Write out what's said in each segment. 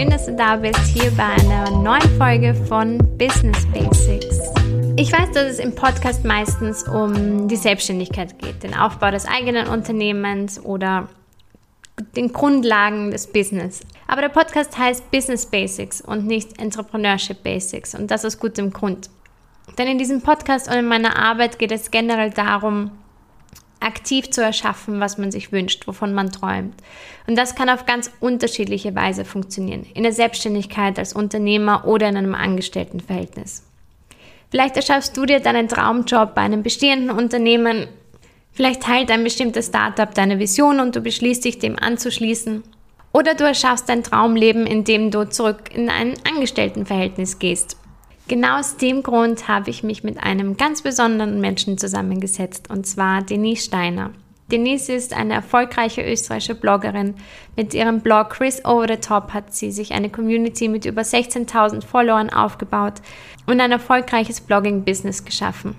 schön, dass du da bist hier bei einer neuen Folge von Business Basics. Ich weiß, dass es im Podcast meistens um die Selbstständigkeit geht, den Aufbau des eigenen Unternehmens oder den Grundlagen des Business. Aber der Podcast heißt Business Basics und nicht Entrepreneurship Basics und das aus gutem Grund. Denn in diesem Podcast und in meiner Arbeit geht es generell darum, aktiv zu erschaffen, was man sich wünscht, wovon man träumt. Und das kann auf ganz unterschiedliche Weise funktionieren. In der Selbstständigkeit als Unternehmer oder in einem Angestelltenverhältnis. Vielleicht erschaffst du dir deinen Traumjob bei einem bestehenden Unternehmen. Vielleicht teilt ein bestimmtes Startup deine Vision und du beschließt dich, dem anzuschließen. Oder du erschaffst dein Traumleben, indem du zurück in ein Angestelltenverhältnis gehst. Genau aus dem Grund habe ich mich mit einem ganz besonderen Menschen zusammengesetzt, und zwar Denise Steiner. Denise ist eine erfolgreiche österreichische Bloggerin. Mit ihrem Blog Chris Over the Top hat sie sich eine Community mit über 16.000 Followern aufgebaut und ein erfolgreiches Blogging-Business geschaffen.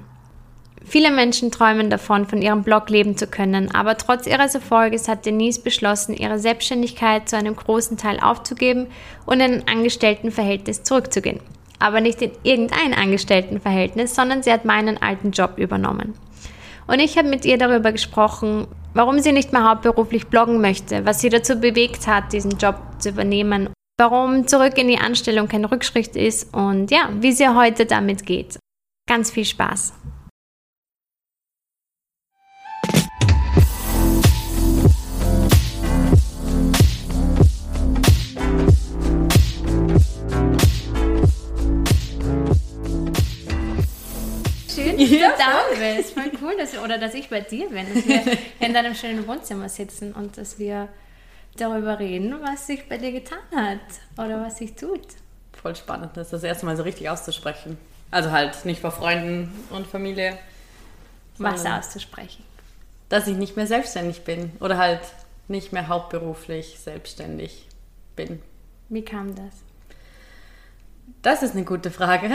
Viele Menschen träumen davon, von ihrem Blog leben zu können, aber trotz ihres Erfolges hat Denise beschlossen, ihre Selbstständigkeit zu einem großen Teil aufzugeben und in ein Angestelltenverhältnis zurückzugehen aber nicht in irgendein Angestelltenverhältnis, sondern sie hat meinen alten Job übernommen. Und ich habe mit ihr darüber gesprochen, warum sie nicht mehr hauptberuflich bloggen möchte, was sie dazu bewegt hat, diesen Job zu übernehmen, warum zurück in die Anstellung kein Rückschritt ist und ja, wie sie heute damit geht. Ganz viel Spaß! Ja, da bist. Voll cool, dass wir, oder dass ich bei dir bin, dass wir in deinem schönen Wohnzimmer sitzen und dass wir darüber reden, was sich bei dir getan hat oder was sich tut. Voll spannend, das das erste Mal so richtig auszusprechen. Also halt nicht vor Freunden und Familie. Was auszusprechen? Dass ich nicht mehr selbstständig bin oder halt nicht mehr hauptberuflich selbstständig bin. Wie kam das? Das ist eine gute Frage.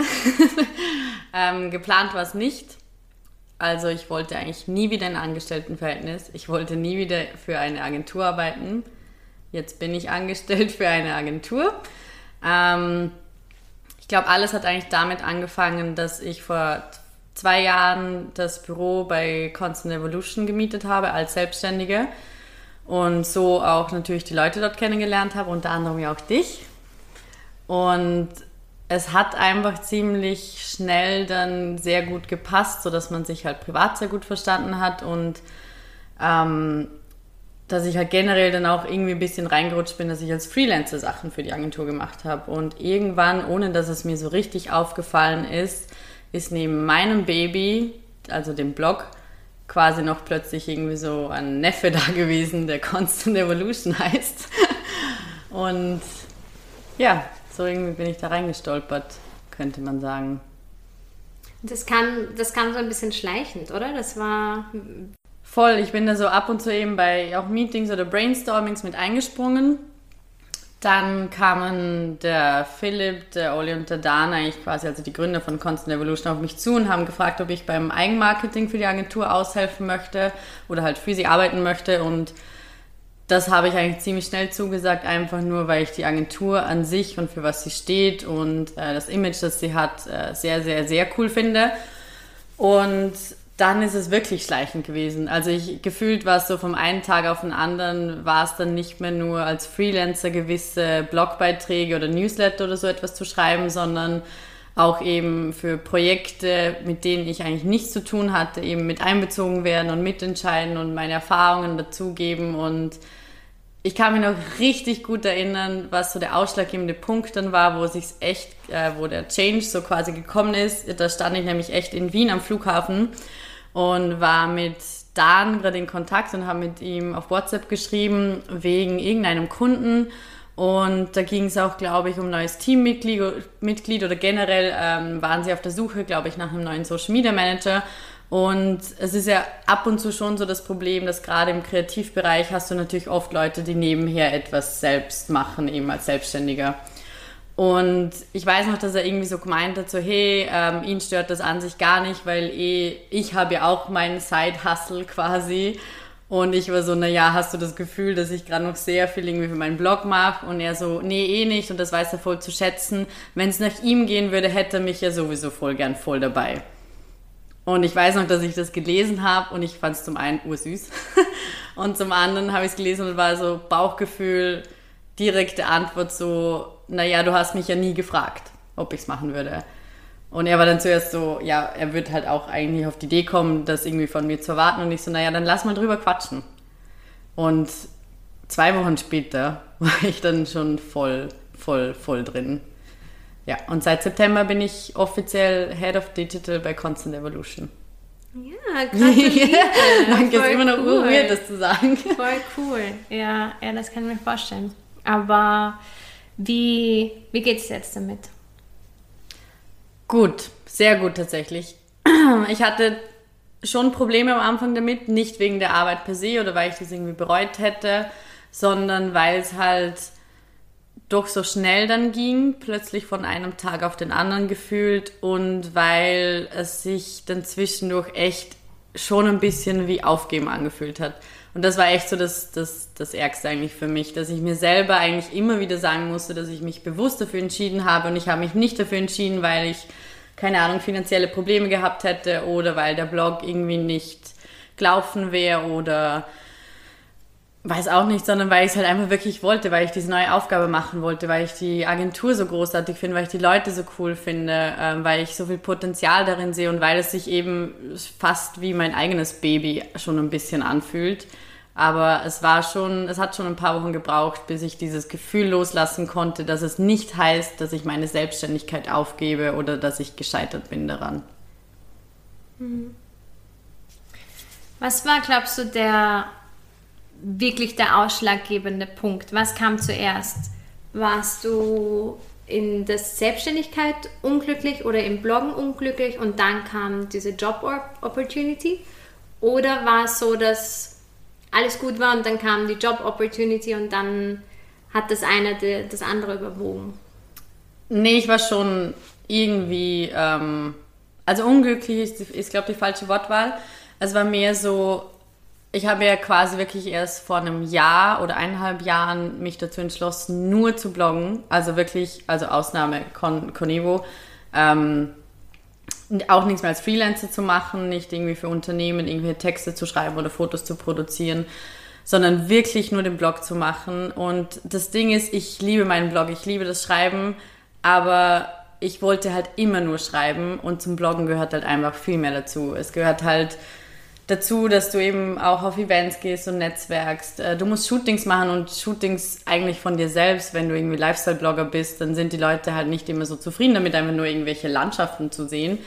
Ähm, geplant war es nicht. Also ich wollte eigentlich nie wieder ein Angestelltenverhältnis. Ich wollte nie wieder für eine Agentur arbeiten. Jetzt bin ich angestellt für eine Agentur. Ähm, ich glaube, alles hat eigentlich damit angefangen, dass ich vor zwei Jahren das Büro bei Constant Evolution gemietet habe als Selbstständige und so auch natürlich die Leute dort kennengelernt habe, unter anderem ja auch dich. Und es hat einfach ziemlich schnell dann sehr gut gepasst, sodass man sich halt privat sehr gut verstanden hat und ähm, dass ich halt generell dann auch irgendwie ein bisschen reingerutscht bin, dass ich als Freelancer Sachen für die Agentur gemacht habe. Und irgendwann, ohne dass es mir so richtig aufgefallen ist, ist neben meinem Baby, also dem Blog, quasi noch plötzlich irgendwie so ein Neffe da gewesen, der Constant Evolution heißt. Und ja, so irgendwie bin ich da reingestolpert, könnte man sagen. Das kam, das kam so ein bisschen schleichend, oder? Das war. Voll, ich bin da so ab und zu eben bei auch Meetings oder Brainstormings mit eingesprungen. Dann kamen der Philipp, der Oli und der Dan, eigentlich quasi, also die Gründer von Constant Evolution, auf mich zu und haben gefragt, ob ich beim Eigenmarketing für die Agentur aushelfen möchte oder halt für sie arbeiten möchte. Und das habe ich eigentlich ziemlich schnell zugesagt, einfach nur, weil ich die Agentur an sich und für was sie steht und äh, das Image, das sie hat, äh, sehr, sehr, sehr cool finde. Und dann ist es wirklich schleichend gewesen. Also ich gefühlt war es so vom einen Tag auf den anderen, war es dann nicht mehr nur als Freelancer gewisse Blogbeiträge oder Newsletter oder so etwas zu schreiben, sondern auch eben für Projekte, mit denen ich eigentlich nichts zu tun hatte, eben mit einbezogen werden und mitentscheiden und meine Erfahrungen dazugeben. Und ich kann mich noch richtig gut erinnern, was so der ausschlaggebende Punkt dann war, wo sich echt, äh, wo der Change so quasi gekommen ist. Da stand ich nämlich echt in Wien am Flughafen und war mit Dan gerade in Kontakt und habe mit ihm auf WhatsApp geschrieben wegen irgendeinem Kunden und da ging es auch, glaube ich, um neues Teammitglied Mitglied oder generell ähm, waren sie auf der Suche, glaube ich, nach einem neuen Social Media Manager. Und es ist ja ab und zu schon so das Problem, dass gerade im Kreativbereich hast du natürlich oft Leute, die nebenher etwas selbst machen, eben als Selbstständiger. Und ich weiß noch, dass er irgendwie so gemeint hat, so hey, ähm, ihn stört das an sich gar nicht, weil eh, ich habe ja auch meinen Side-Hustle quasi Und ich war so, naja, hast du das Gefühl, dass ich gerade noch sehr viel irgendwie für meinen Blog mache? Und er so, nee, eh nicht. Und das weiß er voll zu schätzen. Wenn es nach ihm gehen würde, hätte er mich ja sowieso voll gern voll dabei. Und ich weiß noch, dass ich das gelesen habe und ich fand es zum einen ursüß. und zum anderen habe ich es gelesen und war so Bauchgefühl, direkte Antwort so, naja, du hast mich ja nie gefragt, ob ich es machen würde. Und er war dann zuerst so, ja, er wird halt auch eigentlich auf die Idee kommen, das irgendwie von mir zu erwarten. Und ich so, naja, dann lass mal drüber quatschen. Und zwei Wochen später war ich dann schon voll, voll, voll drin. Ja, und seit September bin ich offiziell Head of Digital bei Constant Evolution. Ja, gratuliere. Danke, ist immer noch cool. weird, das zu sagen. Voll cool. Ja, ja, das kann ich mir vorstellen. Aber wie, wie geht es jetzt damit? Gut, sehr gut tatsächlich. Ich hatte schon Probleme am Anfang damit, nicht wegen der Arbeit per se oder weil ich das irgendwie bereut hätte, sondern weil es halt doch so schnell dann ging, plötzlich von einem Tag auf den anderen gefühlt und weil es sich dann zwischendurch echt schon ein bisschen wie Aufgeben angefühlt hat. Und das war echt so das, das, das Ärgste eigentlich für mich, dass ich mir selber eigentlich immer wieder sagen musste, dass ich mich bewusst dafür entschieden habe und ich habe mich nicht dafür entschieden, weil ich, keine Ahnung, finanzielle Probleme gehabt hätte oder weil der Blog irgendwie nicht gelaufen wäre oder weiß auch nicht, sondern weil ich es halt einfach wirklich wollte, weil ich diese neue Aufgabe machen wollte, weil ich die Agentur so großartig finde, weil ich die Leute so cool finde, ähm, weil ich so viel Potenzial darin sehe und weil es sich eben fast wie mein eigenes Baby schon ein bisschen anfühlt. Aber es war schon, es hat schon ein paar Wochen gebraucht, bis ich dieses Gefühl loslassen konnte, dass es nicht heißt, dass ich meine Selbstständigkeit aufgebe oder dass ich gescheitert bin daran. Mhm. Was war, glaubst du, der wirklich der ausschlaggebende Punkt? Was kam zuerst? Warst du in der Selbstständigkeit unglücklich oder im Bloggen unglücklich und dann kam diese Job Opportunity? Oder war es so, dass alles gut war und dann kam die Job Opportunity und dann hat das eine das andere überwogen? Nee, ich war schon irgendwie, ähm, also unglücklich ist, ist glaube ich, die falsche Wortwahl. Es war mehr so, ich habe ja quasi wirklich erst vor einem Jahr oder eineinhalb Jahren mich dazu entschlossen, nur zu bloggen. Also wirklich, also Ausnahme Con Conevo. Ähm, auch nichts mehr als Freelancer zu machen, nicht irgendwie für Unternehmen irgendwelche Texte zu schreiben oder Fotos zu produzieren, sondern wirklich nur den Blog zu machen. Und das Ding ist, ich liebe meinen Blog, ich liebe das Schreiben, aber ich wollte halt immer nur schreiben und zum Bloggen gehört halt einfach viel mehr dazu. Es gehört halt dazu, dass du eben auch auf Events gehst und netzwerkst. Äh, du musst Shootings machen und Shootings eigentlich von dir selbst. Wenn du irgendwie Lifestyle-Blogger bist, dann sind die Leute halt nicht immer so zufrieden damit, einfach nur irgendwelche Landschaften zu sehen.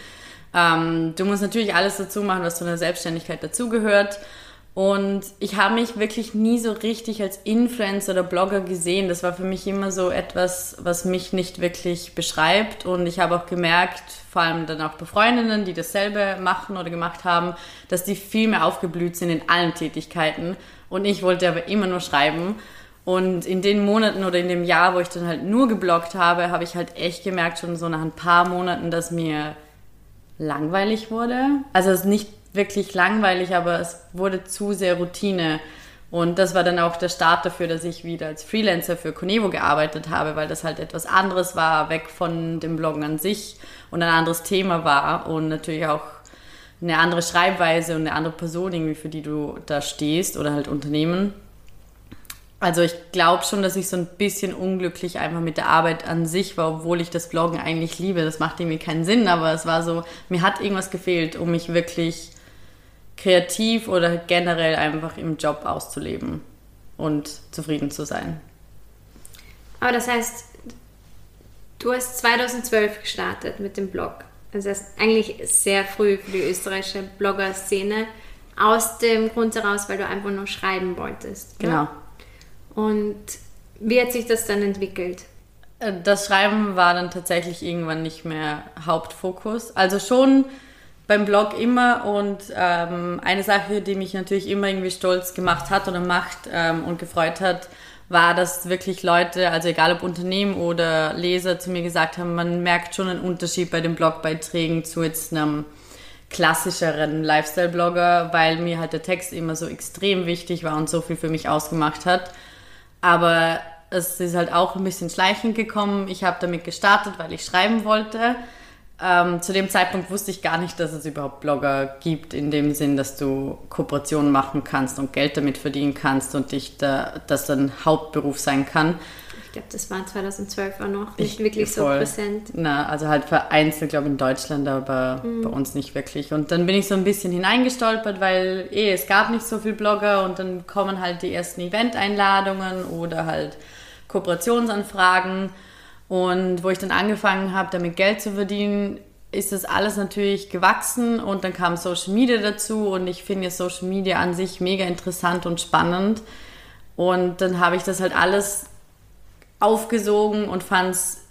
Ähm, du musst natürlich alles dazu machen, was zu einer Selbstständigkeit dazugehört. Und ich habe mich wirklich nie so richtig als Influencer oder Blogger gesehen. Das war für mich immer so etwas, was mich nicht wirklich beschreibt. Und ich habe auch gemerkt, vor allem dann auch bei Freundinnen, die dasselbe machen oder gemacht haben, dass die viel mehr aufgeblüht sind in allen Tätigkeiten. Und ich wollte aber immer nur schreiben. Und in den Monaten oder in dem Jahr, wo ich dann halt nur gebloggt habe, habe ich halt echt gemerkt, schon so nach ein paar Monaten, dass mir langweilig wurde. Also es ist nicht wirklich langweilig, aber es wurde zu sehr Routine. Und das war dann auch der Start dafür, dass ich wieder als Freelancer für Conevo gearbeitet habe, weil das halt etwas anderes war, weg von dem Bloggen an sich und ein anderes Thema war und natürlich auch eine andere Schreibweise und eine andere Person irgendwie, für die du da stehst oder halt Unternehmen. Also ich glaube schon, dass ich so ein bisschen unglücklich einfach mit der Arbeit an sich war, obwohl ich das Bloggen eigentlich liebe. Das macht irgendwie keinen Sinn, aber es war so, mir hat irgendwas gefehlt, um mich wirklich kreativ oder generell einfach im Job auszuleben und zufrieden zu sein. Aber das heißt, du hast 2012 gestartet mit dem Blog. Das heißt, eigentlich sehr früh für die österreichische Blogger-Szene. Aus dem Grund heraus, weil du einfach nur schreiben wolltest. Genau. Und wie hat sich das dann entwickelt? Äh, das Schreiben war dann tatsächlich irgendwann nicht mehr Hauptfokus. Also schon beim Blog immer und ähm, eine Sache, die mich natürlich immer irgendwie stolz gemacht hat oder macht ähm, und gefreut hat, war, dass wirklich Leute, also egal ob Unternehmen oder Leser, zu mir gesagt haben, man merkt schon einen Unterschied bei den Blogbeiträgen zu jetzt einem klassischeren Lifestyle-Blogger, weil mir halt der Text immer so extrem wichtig war und so viel für mich ausgemacht hat. Aber es ist halt auch ein bisschen schleichend gekommen. Ich habe damit gestartet, weil ich schreiben wollte. Ähm, zu dem Zeitpunkt wusste ich gar nicht, dass es überhaupt Blogger gibt, in dem Sinn, dass du Kooperationen machen kannst und Geld damit verdienen kannst und dich da, das dann Hauptberuf sein kann. Ich glaube, das war 2012 auch noch nicht ich, wirklich voll. so präsent. Na, also halt vereinzelt, glaube ich, in Deutschland, aber mhm. bei uns nicht wirklich. Und dann bin ich so ein bisschen hineingestolpert, weil eh, es gab nicht so viele Blogger und dann kommen halt die ersten Event-Einladungen oder halt Kooperationsanfragen. Und wo ich dann angefangen habe, damit Geld zu verdienen, ist das alles natürlich gewachsen und dann kam Social Media dazu und ich finde Social Media an sich mega interessant und spannend. Und dann habe ich das halt alles aufgesogen und fand es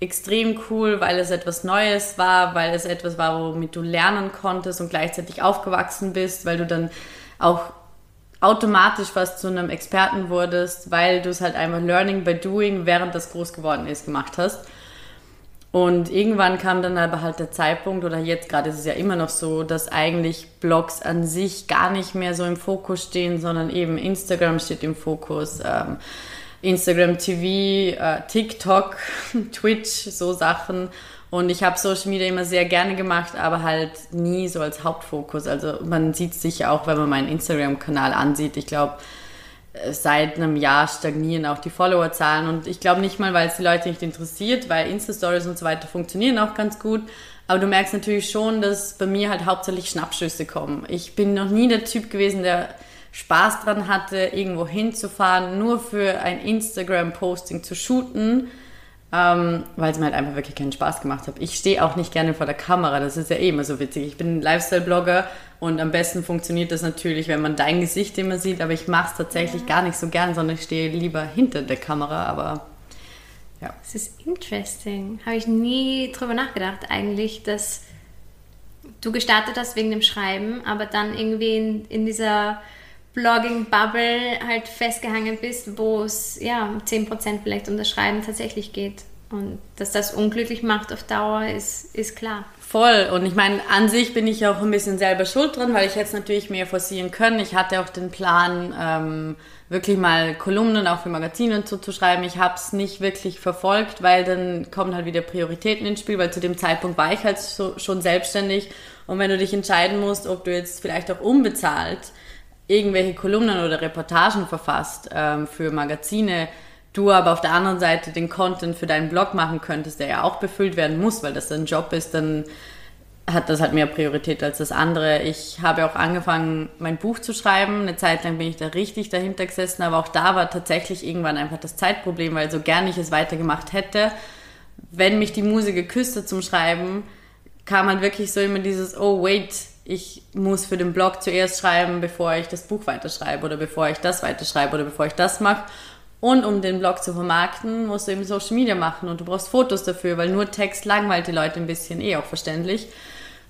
extrem cool, weil es etwas Neues war, weil es etwas war, womit du lernen konntest und gleichzeitig aufgewachsen bist, weil du dann auch automatisch fast zu einem Experten wurdest, weil du es halt einfach Learning by Doing, während das groß geworden ist, gemacht hast. Und irgendwann kam dann aber halt der Zeitpunkt, oder jetzt gerade ist es ja immer noch so, dass eigentlich Blogs an sich gar nicht mehr so im Fokus stehen, sondern eben Instagram steht im Fokus. Ähm, Instagram TV, äh, TikTok, Twitch, so Sachen. Und ich habe Social Media immer sehr gerne gemacht, aber halt nie so als Hauptfokus. Also man sieht sich auch, wenn man meinen Instagram-Kanal ansieht. Ich glaube, äh, seit einem Jahr stagnieren auch die Followerzahlen. Und ich glaube nicht mal, weil es die Leute nicht interessiert, weil Insta-Stories und so weiter funktionieren auch ganz gut. Aber du merkst natürlich schon, dass bei mir halt hauptsächlich Schnappschüsse kommen. Ich bin noch nie der Typ gewesen, der Spaß dran hatte, irgendwo hinzufahren, nur für ein Instagram-Posting zu shooten, ähm, weil es mir halt einfach wirklich keinen Spaß gemacht hat. Ich stehe auch nicht gerne vor der Kamera, das ist ja eh immer so witzig. Ich bin Lifestyle-Blogger und am besten funktioniert das natürlich, wenn man dein Gesicht immer sieht, aber ich mache es tatsächlich gar nicht so gern, sondern ich stehe lieber hinter der Kamera, aber ja. Das ist interesting. Habe ich nie drüber nachgedacht eigentlich, dass du gestartet hast wegen dem Schreiben, aber dann irgendwie in, in dieser Blogging-Bubble halt festgehangen bist, wo es ja 10% vielleicht um das Schreiben tatsächlich geht. Und dass das unglücklich macht auf Dauer, ist, ist klar. Voll. Und ich meine, an sich bin ich auch ein bisschen selber schuld dran, weil ich jetzt natürlich mehr forcieren können. Ich hatte auch den Plan, ähm, wirklich mal Kolumnen auch für Magazine und so zu schreiben. Ich habe es nicht wirklich verfolgt, weil dann kommen halt wieder Prioritäten ins Spiel, weil zu dem Zeitpunkt war ich halt so, schon selbstständig. Und wenn du dich entscheiden musst, ob du jetzt vielleicht auch unbezahlt irgendwelche Kolumnen oder Reportagen verfasst ähm, für Magazine, du aber auf der anderen Seite den Content für deinen Blog machen könntest, der ja auch befüllt werden muss, weil das dein Job ist, dann hat das halt mehr Priorität als das andere. Ich habe auch angefangen, mein Buch zu schreiben. Eine Zeit lang bin ich da richtig dahinter gesessen, aber auch da war tatsächlich irgendwann einfach das Zeitproblem, weil so gern ich es weitergemacht hätte, wenn mich die Muse geküsst hat zum Schreiben, kam halt wirklich so immer dieses, oh wait, ich muss für den Blog zuerst schreiben, bevor ich das Buch weiterschreibe oder bevor ich das weiterschreibe oder bevor ich das mache. Und um den Blog zu vermarkten, musst du eben Social Media machen und du brauchst Fotos dafür, weil nur Text langweilt die Leute ein bisschen, eh auch verständlich.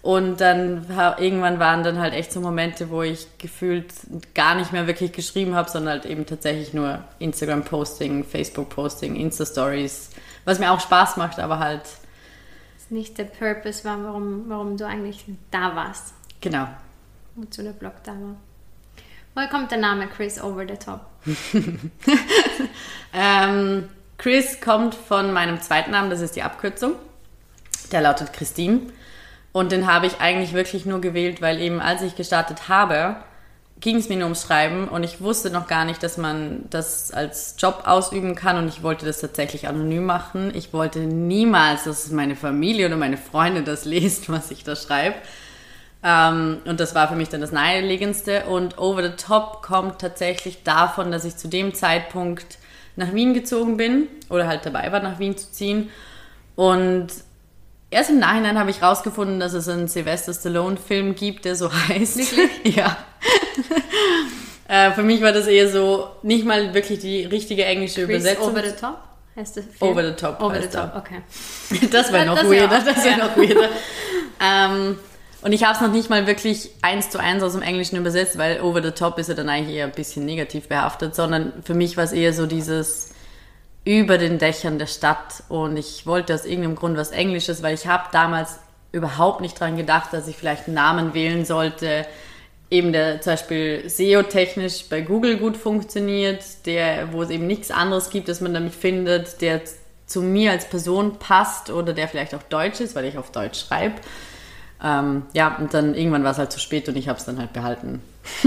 Und dann irgendwann waren dann halt echt so Momente, wo ich gefühlt gar nicht mehr wirklich geschrieben habe, sondern halt eben tatsächlich nur Instagram-Posting, Facebook-Posting, Insta-Stories, was mir auch Spaß macht, aber halt nicht der Purpose war, warum, warum du eigentlich da warst. Genau. Wozu der Blog da war. Woher kommt der Name Chris Over the Top? ähm, Chris kommt von meinem zweiten Namen, das ist die Abkürzung. Der lautet Christine. Und den habe ich eigentlich wirklich nur gewählt, weil eben als ich gestartet habe, ging es mir nur ums Schreiben und ich wusste noch gar nicht, dass man das als Job ausüben kann und ich wollte das tatsächlich anonym machen. Ich wollte niemals, dass meine Familie oder meine Freunde das lesen, was ich da schreibe. Ähm, und das war für mich dann das Naheliegendste. Und Over the Top kommt tatsächlich davon, dass ich zu dem Zeitpunkt nach Wien gezogen bin oder halt dabei war, nach Wien zu ziehen. Und erst im Nachhinein habe ich rausgefunden, dass es einen Sylvester Stallone-Film gibt, der so heißt. Wirklich? ja. äh, für mich war das eher so nicht mal wirklich die richtige englische Chris Übersetzung. Over the Top? Heißt der Film? Over the Top. Over the Top, okay. Das wäre noch, weirder. Das wäre noch weirder. Und ich habe es noch nicht mal wirklich eins zu eins aus dem Englischen übersetzt, weil over the top ist ja dann eigentlich eher ein bisschen negativ behaftet, sondern für mich war es eher so dieses über den Dächern der Stadt und ich wollte aus irgendeinem Grund was Englisches, weil ich habe damals überhaupt nicht dran gedacht, dass ich vielleicht einen Namen wählen sollte, eben der zum Beispiel SEO-technisch bei Google gut funktioniert, der, wo es eben nichts anderes gibt, das man damit findet, der zu mir als Person passt oder der vielleicht auch Deutsch ist, weil ich auf Deutsch schreibe. Ähm, ja, und dann irgendwann war es halt zu spät und ich habe es dann halt behalten.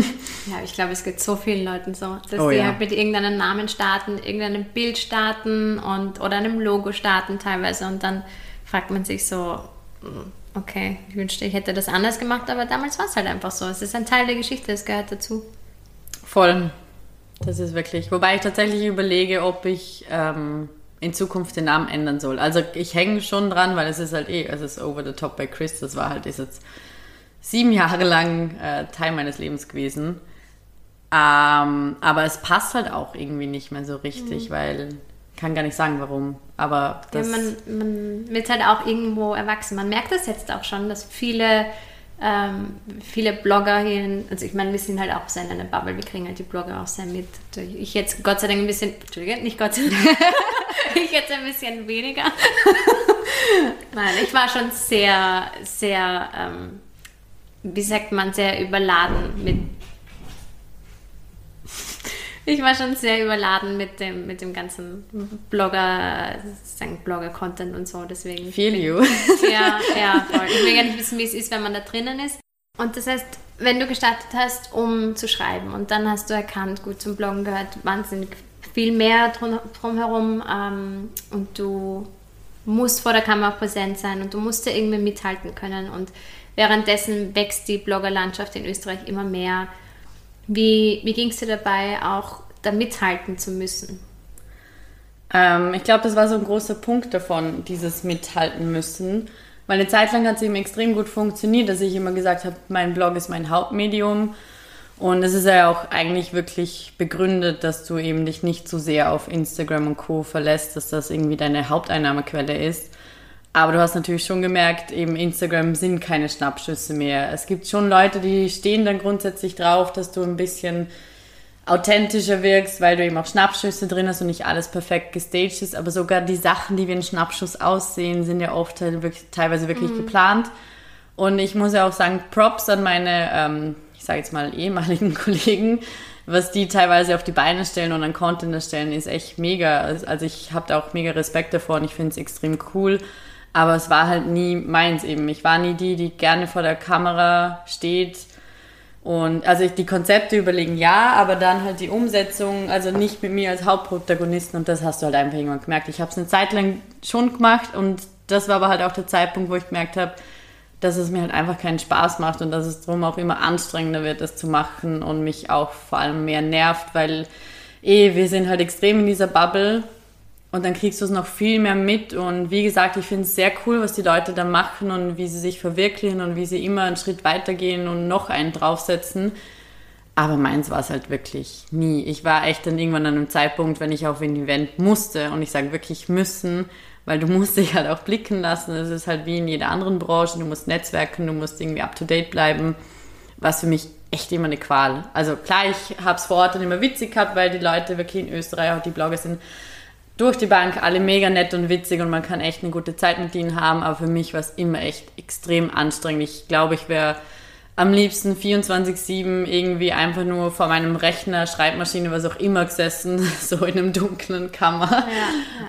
ja, ich glaube, es geht so vielen Leuten so, dass oh, die ja. halt mit irgendeinem Namen starten, irgendeinem Bild starten und oder einem Logo starten teilweise und dann fragt man sich so, hm, okay, ich wünschte, ich hätte das anders gemacht, aber damals war es halt einfach so. Es ist ein Teil der Geschichte, es gehört dazu. Voll. Das ist wirklich. Wobei ich tatsächlich überlege, ob ich ähm, in Zukunft den Namen ändern soll. Also ich hänge schon dran, weil es ist halt eh, es ist over the top bei Chris. Das war halt ist jetzt sieben Jahre lang äh, Teil meines Lebens gewesen. Ähm, aber es passt halt auch irgendwie nicht mehr so richtig, mhm. weil kann gar nicht sagen, warum. Aber das ja, man, man wird halt auch irgendwo erwachsen. Man merkt das jetzt auch schon, dass viele, ähm, viele Blogger hier, also ich meine, wir sind halt auch sehr in einer Bubble, wir kriegen halt die Blogger auch sehr mit. Ich jetzt Gott sei Dank ein bisschen, Entschuldige, nicht Gott sei Dank, ich jetzt ein bisschen weniger. Nein, ich war schon sehr, sehr, ähm, wie sagt man, sehr überladen mit ich war schon sehr überladen mit dem, mit dem ganzen Blogger, Blogger-Content und so. Deswegen. Feel you. Ja, ja, voll. Ich will gar nicht wissen, wie es ist, wenn man da drinnen ist. Und das heißt, wenn du gestartet hast, um zu schreiben und dann hast du erkannt, gut, zum Bloggen gehört wahnsinnig viel mehr drum, drumherum ähm, und du musst vor der Kamera präsent sein und du musst ja irgendwie mithalten können und währenddessen wächst die Bloggerlandschaft in Österreich immer mehr wie, wie ging es dir dabei, auch da mithalten zu müssen? Ähm, ich glaube, das war so ein großer Punkt davon, dieses Mithalten müssen. Weil eine Zeit lang hat es eben extrem gut funktioniert, dass ich immer gesagt habe, mein Blog ist mein Hauptmedium. Und es ist ja auch eigentlich wirklich begründet, dass du eben dich nicht zu sehr auf Instagram und Co. verlässt, dass das irgendwie deine Haupteinnahmequelle ist. Aber du hast natürlich schon gemerkt, eben Instagram sind keine Schnappschüsse mehr. Es gibt schon Leute, die stehen dann grundsätzlich drauf, dass du ein bisschen authentischer wirkst, weil du eben auch Schnappschüsse drin hast und nicht alles perfekt gestaged ist. Aber sogar die Sachen, die wie ein Schnappschuss aussehen, sind ja oft halt wirklich, teilweise wirklich mhm. geplant. Und ich muss ja auch sagen, Props an meine, ähm, sage jetzt mal, ehemaligen Kollegen, was die teilweise auf die Beine stellen und an Content erstellen, ist echt mega. Also ich habe da auch mega Respekt davor und ich finde es extrem cool. Aber es war halt nie meins eben. Ich war nie die, die gerne vor der Kamera steht. Und also die Konzepte überlegen ja, aber dann halt die Umsetzung, also nicht mit mir als Hauptprotagonisten und das hast du halt einfach irgendwann gemerkt. Ich habe es eine Zeit lang schon gemacht und das war aber halt auch der Zeitpunkt, wo ich gemerkt habe, dass es mir halt einfach keinen Spaß macht und dass es darum auch immer anstrengender wird, das zu machen und mich auch vor allem mehr nervt, weil eh, wir sind halt extrem in dieser Bubble und dann kriegst du es noch viel mehr mit. Und wie gesagt, ich finde es sehr cool, was die Leute da machen und wie sie sich verwirklichen und wie sie immer einen Schritt weitergehen und noch einen draufsetzen. Aber meins war es halt wirklich nie. Ich war echt dann irgendwann an einem Zeitpunkt, wenn ich auf ein Event musste, und ich sage wirklich müssen, weil du musst dich halt auch blicken lassen. Es ist halt wie in jeder anderen Branche. Du musst netzwerken, du musst irgendwie up to date bleiben. Was für mich echt immer eine Qual. Also klar, ich habe es vor Ort dann immer witzig gehabt, weil die Leute wirklich in Österreich, auch die Blogger sind durch die Bank alle mega nett und witzig und man kann echt eine gute Zeit mit ihnen haben. Aber für mich war es immer echt extrem anstrengend. Ich glaube, ich wäre am liebsten 24-7 irgendwie einfach nur vor meinem Rechner, Schreibmaschine, was auch immer gesessen, so in einem dunklen Kammer ja,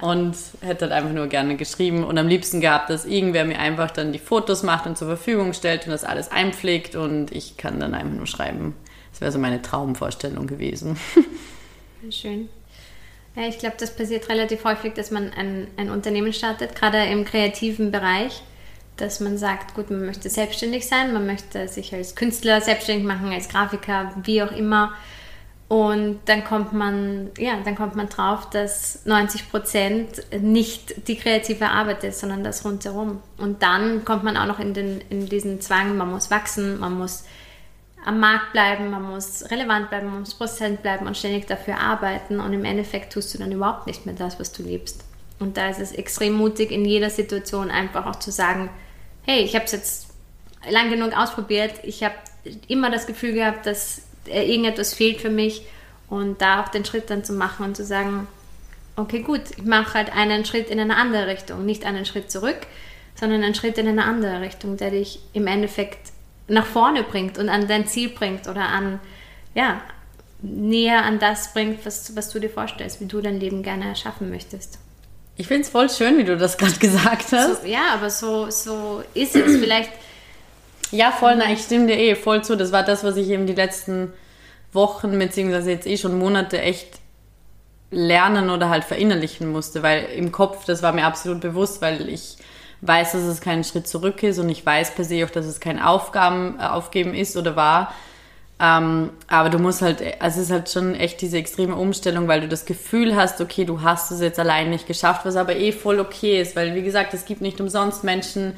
ja. und hätte halt einfach nur gerne geschrieben und am liebsten gehabt, dass irgendwer mir einfach dann die Fotos macht und zur Verfügung stellt und das alles einpflegt und ich kann dann einfach nur schreiben. Das wäre so meine Traumvorstellung gewesen. Schön. Ja, ich glaube, das passiert relativ häufig, dass man ein, ein Unternehmen startet, gerade im kreativen Bereich, dass man sagt, gut, man möchte selbstständig sein, man möchte sich als Künstler selbstständig machen, als Grafiker, wie auch immer. Und dann kommt man, ja, dann kommt man drauf, dass 90 Prozent nicht die kreative Arbeit ist, sondern das rundherum. Und dann kommt man auch noch in, den, in diesen Zwang, man muss wachsen, man muss am Markt bleiben, man muss relevant bleiben, man muss präsent bleiben und ständig dafür arbeiten und im Endeffekt tust du dann überhaupt nicht mehr das, was du liebst. Und da ist es extrem mutig, in jeder Situation einfach auch zu sagen, hey, ich habe es jetzt lang genug ausprobiert, ich habe immer das Gefühl gehabt, dass äh, irgendetwas fehlt für mich. Und da auch den Schritt dann zu machen und zu sagen, okay, gut, ich mache halt einen Schritt in eine andere Richtung, nicht einen Schritt zurück, sondern ein Schritt in eine andere Richtung, der dich im Endeffekt nach vorne bringt und an dein Ziel bringt oder an, ja, näher an das bringt, was, was du dir vorstellst, wie du dein Leben gerne erschaffen möchtest. Ich finde es voll schön, wie du das gerade gesagt hast. So, ja, aber so, so ist es. Vielleicht. Ja, voll, na, ich stimme dir eh voll zu. Das war das, was ich eben die letzten Wochen, beziehungsweise jetzt eh schon Monate echt lernen oder halt verinnerlichen musste, weil im Kopf, das war mir absolut bewusst, weil ich weiß, dass es kein Schritt zurück ist und ich weiß per se auch, dass es kein Aufgaben, äh, Aufgeben ist oder war. Ähm, aber du musst halt, also es ist halt schon echt diese extreme Umstellung, weil du das Gefühl hast, okay, du hast es jetzt allein nicht geschafft, was aber eh voll okay ist, weil wie gesagt, es gibt nicht umsonst Menschen,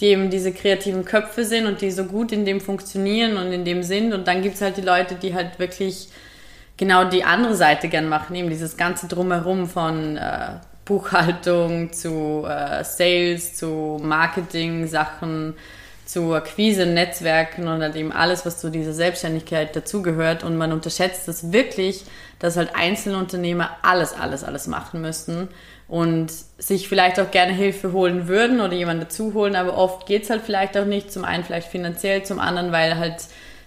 die eben diese kreativen Köpfe sind und die so gut in dem funktionieren und in dem sind. Und dann gibt es halt die Leute, die halt wirklich genau die andere Seite gern machen, eben dieses ganze Drumherum von äh, Buchhaltung zu äh, Sales, zu Marketing-Sachen, zu Akquise, Netzwerken und halt eben alles, was zu dieser Selbstständigkeit dazugehört. Und man unterschätzt das wirklich, dass halt Einzelunternehmer alles, alles, alles machen müssen und sich vielleicht auch gerne Hilfe holen würden oder jemanden dazu holen, aber oft geht es halt vielleicht auch nicht. Zum einen vielleicht finanziell, zum anderen, weil halt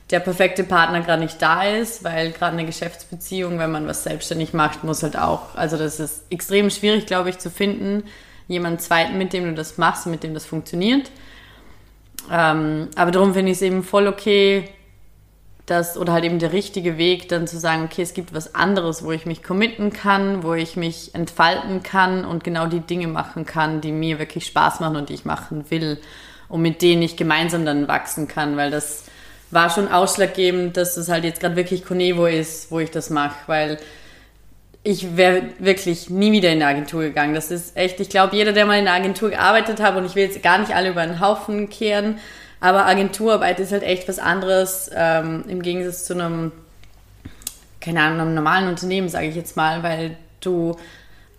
der perfekte Partner gerade nicht da ist, weil gerade eine Geschäftsbeziehung, wenn man was selbstständig macht, muss halt auch, also das ist extrem schwierig, glaube ich, zu finden, jemanden zweiten, mit dem du das machst, mit dem das funktioniert. Ähm, aber darum finde ich es eben voll okay, dass, oder halt eben der richtige Weg, dann zu sagen, okay, es gibt was anderes, wo ich mich committen kann, wo ich mich entfalten kann und genau die Dinge machen kann, die mir wirklich Spaß machen und die ich machen will und mit denen ich gemeinsam dann wachsen kann, weil das war schon ausschlaggebend, dass es halt jetzt gerade wirklich Conevo ist, wo ich das mache, weil ich wäre wirklich nie wieder in eine Agentur gegangen. Das ist echt, ich glaube, jeder, der mal in einer Agentur gearbeitet hat, und ich will jetzt gar nicht alle über einen Haufen kehren, aber Agenturarbeit ist halt echt was anderes ähm, im Gegensatz zu einem, keine Ahnung, einem normalen Unternehmen, sage ich jetzt mal, weil du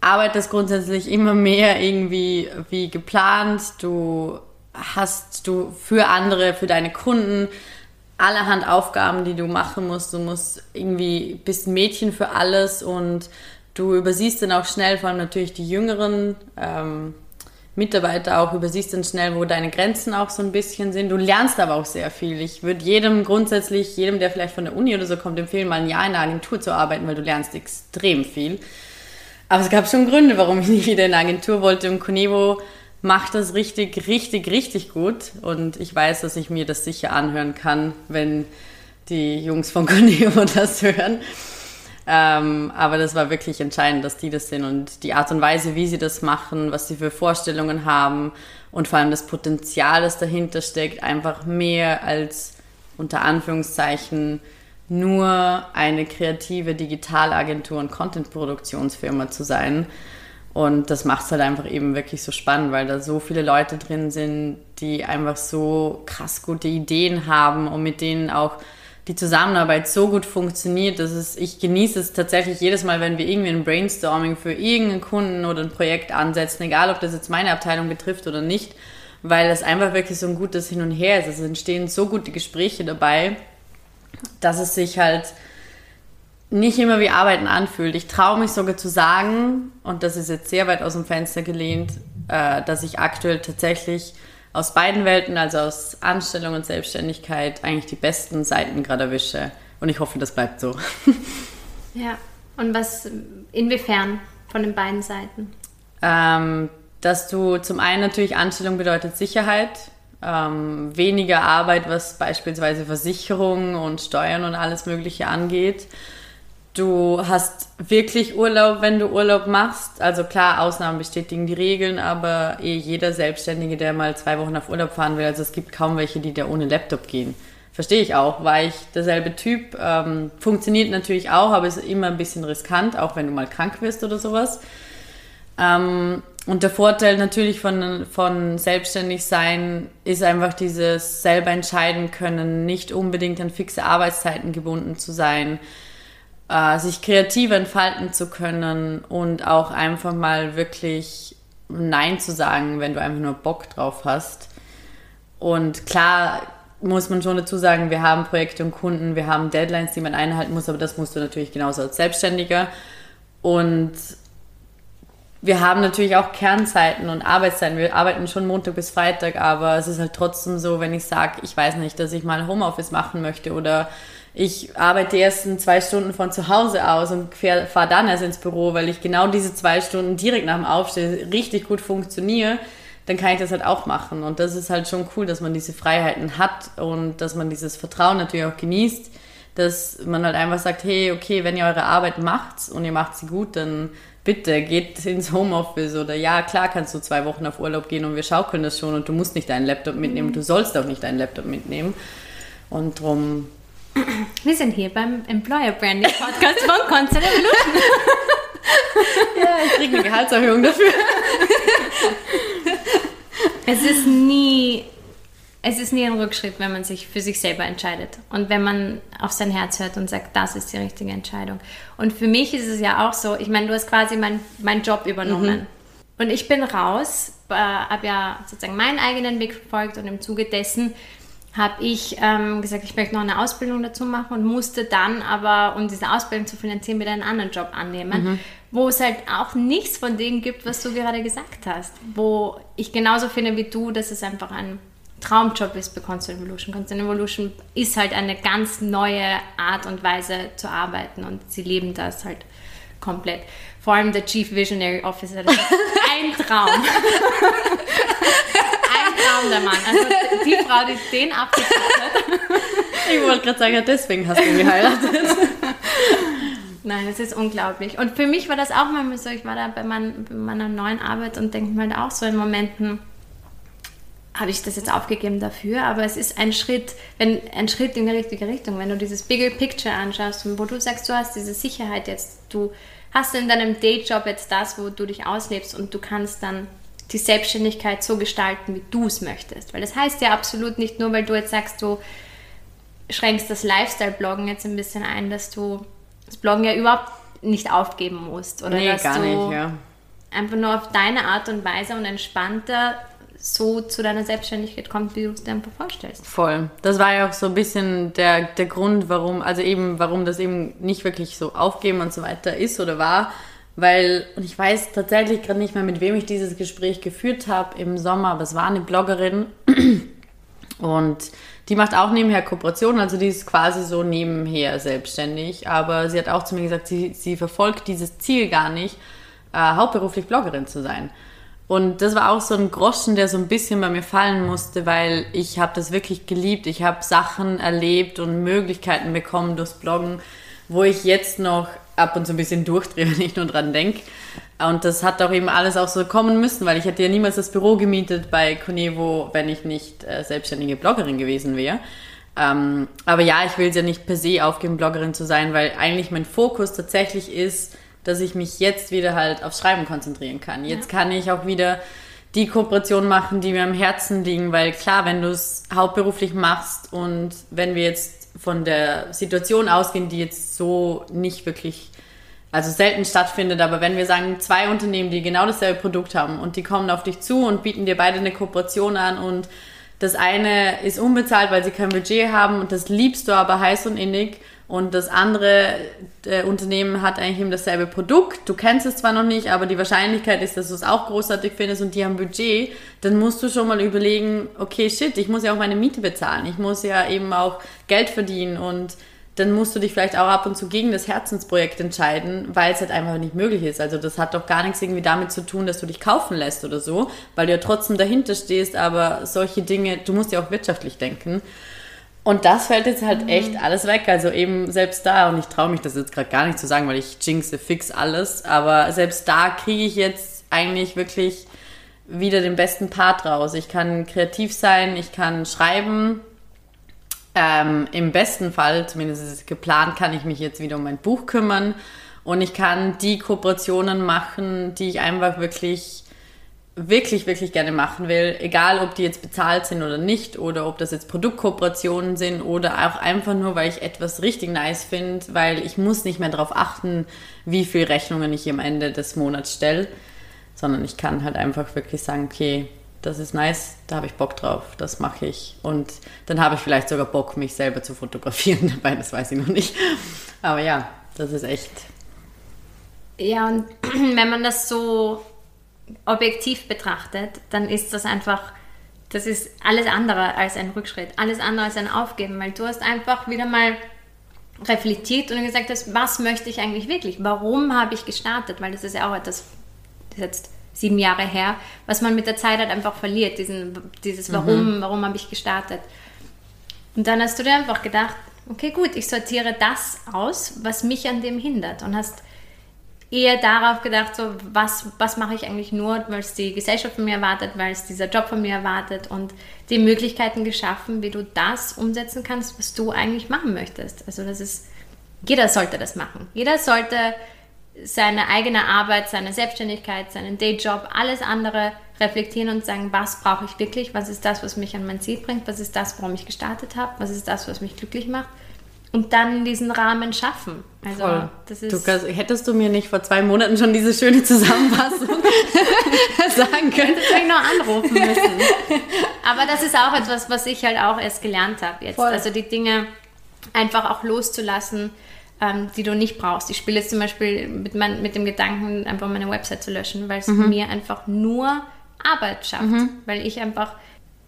arbeitest grundsätzlich immer mehr irgendwie wie geplant. Du hast du für andere, für deine Kunden allerhand Aufgaben, die du machen musst. Du musst irgendwie, bist ein Mädchen für alles und du übersiehst dann auch schnell, vor allem natürlich die jüngeren ähm, Mitarbeiter auch, übersiehst dann schnell, wo deine Grenzen auch so ein bisschen sind. Du lernst aber auch sehr viel. Ich würde jedem grundsätzlich, jedem, der vielleicht von der Uni oder so kommt, empfehlen, mal ein Jahr in einer Agentur zu arbeiten, weil du lernst extrem viel. Aber es gab schon Gründe, warum ich nicht wieder in eine Agentur wollte. Und Conevo macht das richtig, richtig, richtig gut. Und ich weiß, dass ich mir das sicher anhören kann, wenn die Jungs von Corneo das hören. Ähm, aber das war wirklich entscheidend, dass die das sind und die Art und Weise, wie sie das machen, was sie für Vorstellungen haben und vor allem das Potenzial, das dahinter steckt, einfach mehr als unter Anführungszeichen nur eine kreative Digitalagentur und Contentproduktionsfirma zu sein, und das macht es halt einfach eben wirklich so spannend, weil da so viele Leute drin sind, die einfach so krass gute Ideen haben und mit denen auch die Zusammenarbeit so gut funktioniert, dass es, ich genieße es tatsächlich jedes Mal, wenn wir irgendwie ein Brainstorming für irgendeinen Kunden oder ein Projekt ansetzen, egal ob das jetzt meine Abteilung betrifft oder nicht, weil es einfach wirklich so ein gutes Hin und Her ist. Es entstehen so gute Gespräche dabei, dass es sich halt nicht immer wie Arbeiten anfühlt. Ich traue mich sogar zu sagen, und das ist jetzt sehr weit aus dem Fenster gelehnt, äh, dass ich aktuell tatsächlich aus beiden Welten, also aus Anstellung und Selbstständigkeit, eigentlich die besten Seiten gerade erwische. Und ich hoffe, das bleibt so. Ja, und was, inwiefern von den beiden Seiten? Ähm, dass du zum einen natürlich Anstellung bedeutet Sicherheit, ähm, weniger Arbeit, was beispielsweise Versicherung und Steuern und alles Mögliche angeht. Du hast wirklich Urlaub, wenn du Urlaub machst. Also klar, Ausnahmen bestätigen die Regeln, aber eh jeder Selbstständige, der mal zwei Wochen auf Urlaub fahren will, also es gibt kaum welche, die da ohne Laptop gehen. Verstehe ich auch, war ich derselbe Typ. Ähm, funktioniert natürlich auch, aber ist immer ein bisschen riskant, auch wenn du mal krank wirst oder sowas. Ähm, und der Vorteil natürlich von, von selbstständig sein ist einfach dieses selber entscheiden können, nicht unbedingt an fixe Arbeitszeiten gebunden zu sein äh, sich kreativ entfalten zu können und auch einfach mal wirklich Nein zu sagen, wenn du einfach nur Bock drauf hast. Und klar muss man schon dazu sagen, wir haben Projekte und Kunden, wir haben Deadlines, die man einhalten muss, aber das musst du natürlich genauso als Selbstständiger. Und wir haben natürlich auch Kernzeiten und Arbeitszeiten. Wir arbeiten schon Montag bis Freitag, aber es ist halt trotzdem so, wenn ich sage, ich weiß nicht, dass ich mal Homeoffice machen möchte oder ich arbeite die ersten zwei Stunden von zu Hause aus und fahre dann erst ins Büro, weil ich genau diese zwei Stunden direkt nach dem Aufstehen richtig gut funktioniere, dann kann ich das halt auch machen. Und das ist halt schon cool, dass man diese Freiheiten hat und dass man dieses Vertrauen natürlich auch genießt, dass man halt einfach sagt, hey, okay, wenn ihr eure Arbeit macht und ihr macht sie gut, dann bitte geht ins Homeoffice oder ja, klar kannst du zwei Wochen auf Urlaub gehen und wir schaukeln das schon und du musst nicht deinen Laptop mitnehmen, du sollst auch nicht deinen Laptop mitnehmen. Und drum. Wir sind hier beim Employer Branding Podcast von Constant Evolution. ja, ich kriege eine Gehaltserhöhung dafür. es ist nie es ist nie ein Rückschritt, wenn man sich für sich selber entscheidet und wenn man auf sein Herz hört und sagt, das ist die richtige Entscheidung. Und für mich ist es ja auch so, ich meine, du hast quasi meinen mein Job übernommen. Mhm. Und ich bin raus, äh, habe ja sozusagen meinen eigenen Weg verfolgt und im Zuge dessen habe ich ähm, gesagt, ich möchte noch eine Ausbildung dazu machen und musste dann aber, um diese Ausbildung zu finanzieren, wieder einen anderen Job annehmen, mhm. wo es halt auch nichts von dem gibt, was du gerade gesagt hast. Wo ich genauso finde wie du, dass es einfach ein Traumjob ist bei Constant Evolution. Constant Evolution ist halt eine ganz neue Art und Weise zu arbeiten und sie leben das halt komplett. Vor allem der Chief Visionary Officer, das ist ein Traum. Traum der Mann. Also die Frau, die den abgekriegt hat. Ich wollte gerade sagen, deswegen hast du ihn geheiratet. Nein, das ist unglaublich. Und für mich war das auch mal so, ich war da bei, mein, bei meiner neuen Arbeit und denke mir halt auch so in Momenten, habe ich das jetzt aufgegeben dafür, aber es ist ein Schritt, wenn ein Schritt in die richtige Richtung, wenn du dieses Bigger Picture anschaust und wo du sagst, du hast diese Sicherheit jetzt, du hast in deinem Dayjob jetzt das, wo du dich auslebst und du kannst dann die Selbstständigkeit so gestalten, wie du es möchtest. Weil das heißt ja absolut nicht nur, weil du jetzt sagst, du schränkst das Lifestyle-Bloggen jetzt ein bisschen ein, dass du das Bloggen ja überhaupt nicht aufgeben musst. Oder nee, dass gar du nicht, ja. einfach nur auf deine Art und Weise und entspannter so zu deiner Selbstständigkeit kommt, wie du es dir einfach vorstellst. Voll. Das war ja auch so ein bisschen der, der Grund, warum, also eben, warum das eben nicht wirklich so aufgeben und so weiter ist oder war. Weil, und ich weiß tatsächlich gerade nicht mehr, mit wem ich dieses Gespräch geführt habe im Sommer, aber es war eine Bloggerin und die macht auch nebenher Kooperationen, also die ist quasi so nebenher selbstständig, aber sie hat auch zu mir gesagt, sie, sie verfolgt dieses Ziel gar nicht, äh, hauptberuflich Bloggerin zu sein. Und das war auch so ein Groschen, der so ein bisschen bei mir fallen musste, weil ich habe das wirklich geliebt. Ich habe Sachen erlebt und Möglichkeiten bekommen durchs Bloggen, wo ich jetzt noch ab und zu ein bisschen durchdrehe, wenn ich nur dran denke. Und das hat auch eben alles auch so kommen müssen, weil ich hätte ja niemals das Büro gemietet bei Conevo, wenn ich nicht äh, selbstständige Bloggerin gewesen wäre. Ähm, aber ja, ich will es ja nicht per se aufgeben, Bloggerin zu sein, weil eigentlich mein Fokus tatsächlich ist, dass ich mich jetzt wieder halt aufs Schreiben konzentrieren kann. Jetzt ja. kann ich auch wieder die Kooperation machen, die mir am Herzen liegen, weil klar, wenn du es hauptberuflich machst und wenn wir jetzt von der Situation ausgehen, die jetzt so nicht wirklich, also selten stattfindet, aber wenn wir sagen, zwei Unternehmen, die genau dasselbe Produkt haben und die kommen auf dich zu und bieten dir beide eine Kooperation an und das eine ist unbezahlt, weil sie kein Budget haben und das liebst du aber heiß und innig und das andere äh, Unternehmen hat eigentlich eben dasselbe Produkt. Du kennst es zwar noch nicht, aber die Wahrscheinlichkeit ist, dass du es auch großartig findest und die haben Budget. Dann musst du schon mal überlegen, okay, shit, ich muss ja auch meine Miete bezahlen. Ich muss ja eben auch Geld verdienen und dann musst du dich vielleicht auch ab und zu gegen das Herzensprojekt entscheiden, weil es halt einfach nicht möglich ist. Also das hat doch gar nichts irgendwie damit zu tun, dass du dich kaufen lässt oder so, weil du ja trotzdem dahinter stehst, aber solche Dinge, du musst ja auch wirtschaftlich denken. Und das fällt jetzt halt mhm. echt alles weg. Also eben selbst da, und ich traue mich das jetzt gerade gar nicht zu sagen, weil ich jinxe fix alles, aber selbst da kriege ich jetzt eigentlich wirklich wieder den besten Part raus. Ich kann kreativ sein, ich kann schreiben. Ähm, Im besten Fall, zumindest ist es geplant, kann ich mich jetzt wieder um mein Buch kümmern und ich kann die Kooperationen machen, die ich einfach wirklich wirklich, wirklich gerne machen will, egal ob die jetzt bezahlt sind oder nicht, oder ob das jetzt Produktkooperationen sind oder auch einfach nur, weil ich etwas richtig nice finde, weil ich muss nicht mehr darauf achten, wie viel Rechnungen ich am Ende des Monats stelle, sondern ich kann halt einfach wirklich sagen, okay, das ist nice, da habe ich Bock drauf, das mache ich. Und dann habe ich vielleicht sogar Bock, mich selber zu fotografieren dabei, das weiß ich noch nicht. Aber ja, das ist echt Ja, und wenn man das so objektiv betrachtet, dann ist das einfach, das ist alles andere als ein Rückschritt, alles andere als ein Aufgeben, weil du hast einfach wieder mal reflektiert und gesagt hast, was möchte ich eigentlich wirklich? Warum habe ich gestartet? Weil das ist ja auch etwas, das ist jetzt sieben Jahre her, was man mit der Zeit halt einfach verliert, diesen, dieses Warum, mhm. warum habe ich gestartet? Und dann hast du dir einfach gedacht, okay, gut, ich sortiere das aus, was mich an dem hindert und hast eher darauf gedacht, so was, was mache ich eigentlich nur, weil es die Gesellschaft von mir erwartet, weil es dieser Job von mir erwartet und die Möglichkeiten geschaffen, wie du das umsetzen kannst, was du eigentlich machen möchtest. Also das ist, jeder sollte das machen. Jeder sollte seine eigene Arbeit, seine Selbstständigkeit, seinen Dayjob, alles andere reflektieren und sagen, was brauche ich wirklich, was ist das, was mich an mein Ziel bringt, was ist das, warum ich gestartet habe, was ist das, was mich glücklich macht und dann diesen Rahmen schaffen. Also, Voll. Das ist du, hättest du mir nicht vor zwei Monaten schon diese schöne Zusammenfassung sagen können? Hättest du noch anrufen müssen. Aber das ist auch etwas, was ich halt auch erst gelernt habe jetzt. Voll. Also die Dinge einfach auch loszulassen, ähm, die du nicht brauchst. Ich spiele jetzt zum Beispiel mit, mein, mit dem Gedanken, einfach meine Website zu löschen, weil es mhm. mir einfach nur Arbeit schafft. Mhm. Weil ich einfach,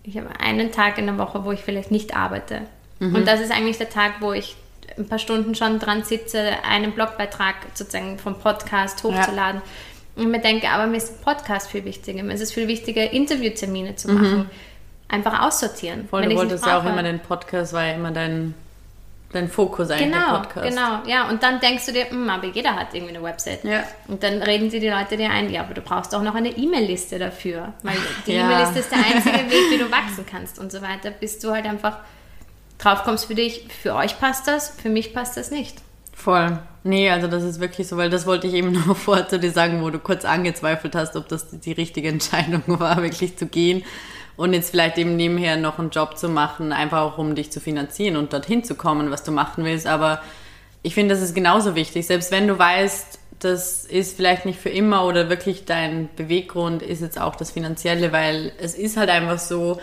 ich habe einen Tag in der Woche, wo ich vielleicht nicht arbeite. Mhm. Und das ist eigentlich der Tag, wo ich ein paar Stunden schon dran sitze, einen Blogbeitrag sozusagen vom Podcast hochzuladen. Ja. Und mir denke, aber mir ist Podcast viel wichtiger. Mir ist es viel wichtiger, Interviewtermine zu machen. Mhm. Einfach aussortieren. Voll, du wolltest ja auch immer den Podcast, war ja immer dein, dein Fokus eigentlich, genau, der Podcast. Genau, ja. Und dann denkst du dir, hm, aber jeder hat irgendwie eine Website. Ja. Und dann reden sie die Leute dir ein, ja, aber du brauchst auch noch eine E-Mail-Liste dafür. Weil die ja. E-Mail-Liste ist der einzige Weg, wie du wachsen kannst und so weiter, bis du halt einfach drauf kommst für dich, für euch passt das, für mich passt das nicht. Voll. Nee, also das ist wirklich so, weil das wollte ich eben noch vorher zu dir sagen, wo du kurz angezweifelt hast, ob das die richtige Entscheidung war, wirklich zu gehen und jetzt vielleicht eben nebenher noch einen Job zu machen, einfach auch um dich zu finanzieren und dorthin zu kommen, was du machen willst. Aber ich finde, das ist genauso wichtig, selbst wenn du weißt, das ist vielleicht nicht für immer oder wirklich dein Beweggrund ist jetzt auch das Finanzielle, weil es ist halt einfach so,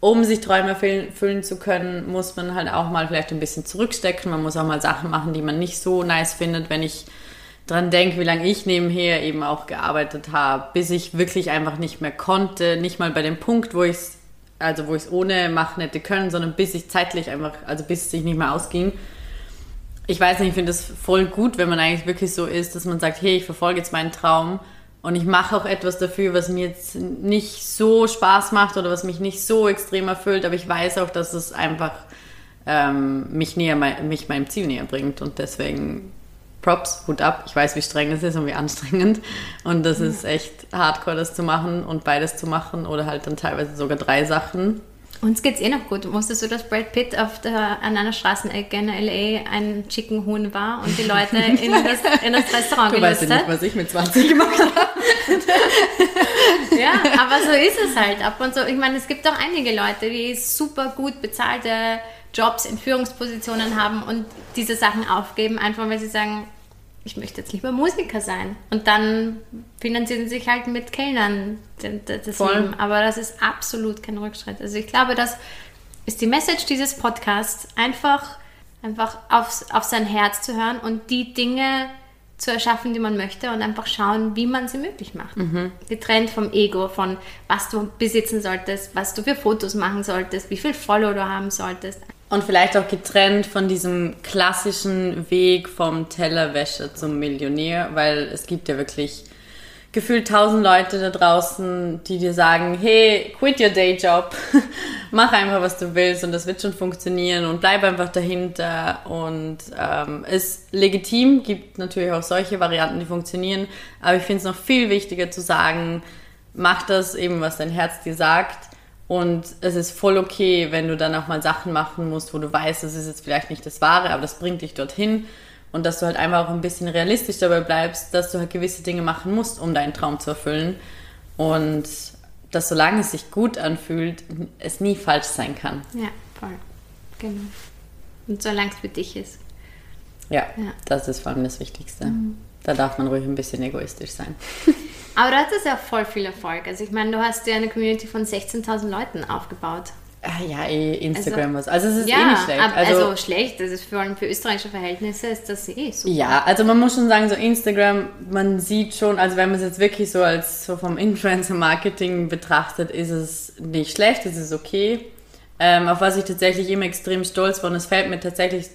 um sich Träume erfüllen zu können, muss man halt auch mal vielleicht ein bisschen zurückstecken. Man muss auch mal Sachen machen, die man nicht so nice findet, wenn ich dran denke, wie lange ich nebenher eben auch gearbeitet habe, bis ich wirklich einfach nicht mehr konnte, nicht mal bei dem Punkt, wo ich es also wo ich es ohne machen hätte können, sondern bis ich zeitlich einfach, also bis es sich nicht mehr ausging. Ich weiß nicht, ich finde es voll gut, wenn man eigentlich wirklich so ist, dass man sagt, hey, ich verfolge jetzt meinen Traum und ich mache auch etwas dafür, was mir jetzt nicht so Spaß macht oder was mich nicht so extrem erfüllt, aber ich weiß auch, dass es einfach ähm, mich, näher, mich meinem Ziel näher bringt. Und deswegen Props, Hut ab. Ich weiß, wie streng es ist und wie anstrengend. Und das ist echt hardcore, das zu machen und beides zu machen oder halt dann teilweise sogar drei Sachen. Uns geht's eh noch gut. Wusstest du, dass Brad Pitt auf der, an einer Straßenecke in L.A. ein Chicken Huhn war und die Leute in das, in das Restaurant du weißt ja nicht, was ich mit 20 gemacht habe. ja, aber so ist es halt ab und so. Ich meine, es gibt auch einige Leute, die super gut bezahlte Jobs in Führungspositionen haben und diese Sachen aufgeben, einfach weil sie sagen, ich möchte jetzt lieber Musiker sein. Und dann finanzieren sie sich halt mit Kellnern das Voll. Leben. Aber das ist absolut kein Rückschritt. Also ich glaube, das ist die Message dieses Podcasts, einfach, einfach aufs, auf sein Herz zu hören und die Dinge zu erschaffen, die man möchte und einfach schauen, wie man sie möglich macht. Mhm. Getrennt vom Ego, von was du besitzen solltest, was du für Fotos machen solltest, wie viel Follower du haben solltest. Und vielleicht auch getrennt von diesem klassischen Weg vom Tellerwäscher zum Millionär, weil es gibt ja wirklich gefühlt tausend Leute da draußen, die dir sagen, hey, quit your day job, mach einfach, was du willst und das wird schon funktionieren und bleib einfach dahinter. Und ähm, ist legitim, gibt natürlich auch solche Varianten, die funktionieren, aber ich finde es noch viel wichtiger zu sagen, mach das eben, was dein Herz dir sagt und es ist voll okay, wenn du dann auch mal Sachen machen musst, wo du weißt, das ist jetzt vielleicht nicht das Wahre, aber das bringt dich dorthin. Und dass du halt einfach auch ein bisschen realistisch dabei bleibst, dass du halt gewisse Dinge machen musst, um deinen Traum zu erfüllen. Und dass solange es sich gut anfühlt, es nie falsch sein kann. Ja, voll. Genau. Und solange es für dich ist. Ja, ja, das ist vor allem das Wichtigste. Mhm. Da darf man ruhig ein bisschen egoistisch sein. Aber du hattest ja voll viel Erfolg. Also ich meine, du hast ja eine Community von 16.000 Leuten aufgebaut. Ah, ja, eh Instagram also, was. Also es ist ja, eh nicht schlecht. Also, also schlecht, das ist vor allem für österreichische Verhältnisse ist das eh super. Ja, also man muss schon sagen, so Instagram, man sieht schon, also wenn man es jetzt wirklich so als so vom Influencer-Marketing betrachtet, ist es nicht schlecht, es ist okay. Ähm, auf was ich tatsächlich immer extrem stolz war und es fällt mir tatsächlich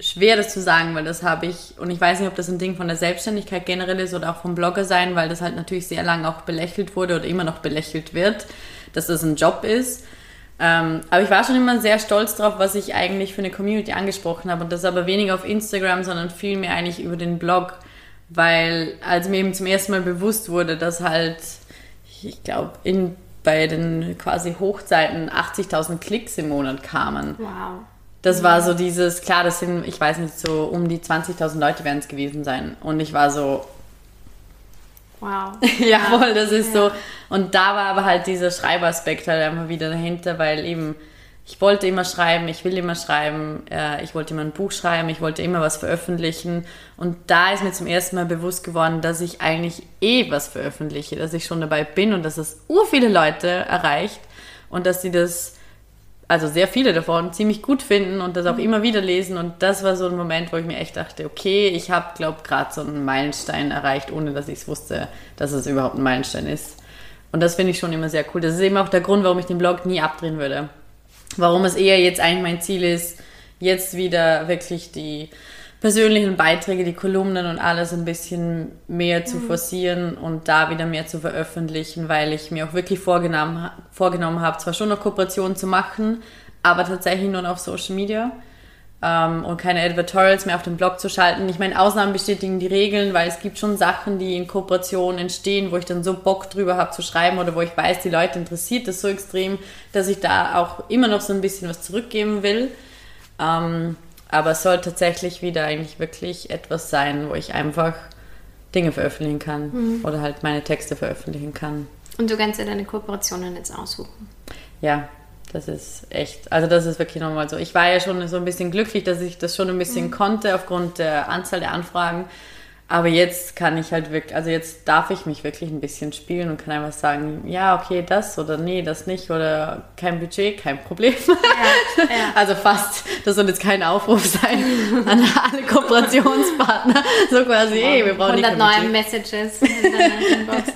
schwer, das zu sagen, weil das habe ich, und ich weiß nicht, ob das ein Ding von der Selbstständigkeit generell ist oder auch vom Blogger sein, weil das halt natürlich sehr lange auch belächelt wurde oder immer noch belächelt wird, dass das ein Job ist. Ähm, aber ich war schon immer sehr stolz drauf, was ich eigentlich für eine Community angesprochen habe. Und das aber weniger auf Instagram, sondern vielmehr eigentlich über den Blog. Weil, als mir eben zum ersten Mal bewusst wurde, dass halt, ich glaube, bei den quasi Hochzeiten 80.000 Klicks im Monat kamen. Wow. Das war so dieses, klar, das sind, ich weiß nicht, so um die 20.000 Leute werden es gewesen sein. Und ich war so, Wow. ja, voll, das ist ja. so. Und da war aber halt dieser Schreibaspekt halt einfach wieder dahinter, weil eben ich wollte immer schreiben, ich will immer schreiben, äh, ich wollte immer ein Buch schreiben, ich wollte immer was veröffentlichen. Und da ist mir zum ersten Mal bewusst geworden, dass ich eigentlich eh was veröffentliche, dass ich schon dabei bin und dass es ur viele Leute erreicht und dass sie das also sehr viele davon, ziemlich gut finden und das auch mhm. immer wieder lesen. Und das war so ein Moment, wo ich mir echt dachte, okay, ich habe, glaube gerade so einen Meilenstein erreicht, ohne dass ich es wusste, dass es überhaupt ein Meilenstein ist. Und das finde ich schon immer sehr cool. Das ist eben auch der Grund, warum ich den Blog nie abdrehen würde. Warum es eher jetzt eigentlich mein Ziel ist, jetzt wieder wirklich die persönlichen Beiträge, die Kolumnen und alles ein bisschen mehr zu mhm. forcieren und da wieder mehr zu veröffentlichen, weil ich mir auch wirklich vorgenommen, vorgenommen habe, zwar schon noch Kooperationen zu machen, aber tatsächlich nur noch auf Social Media ähm, und keine Editorials mehr auf dem Blog zu schalten. Ich meine, Ausnahmen bestätigen die Regeln, weil es gibt schon Sachen, die in Kooperationen entstehen, wo ich dann so Bock drüber habe zu schreiben oder wo ich weiß, die Leute interessiert das so extrem, dass ich da auch immer noch so ein bisschen was zurückgeben will. Ähm, aber es soll tatsächlich wieder eigentlich wirklich etwas sein, wo ich einfach Dinge veröffentlichen kann mhm. oder halt meine Texte veröffentlichen kann. Und du kannst ja deine Kooperationen jetzt aussuchen. Ja, das ist echt, also das ist wirklich nochmal so. Ich war ja schon so ein bisschen glücklich, dass ich das schon ein bisschen mhm. konnte aufgrund der Anzahl der Anfragen. Aber jetzt kann ich halt wirklich, also jetzt darf ich mich wirklich ein bisschen spielen und kann einfach sagen, ja, okay, das oder nee, das nicht oder kein Budget, kein Problem. Ja, ja. Also fast, das soll jetzt kein Aufruf sein an alle Kooperationspartner. So quasi, ey, wir brauchen 100 neue Messages in deiner Inbox.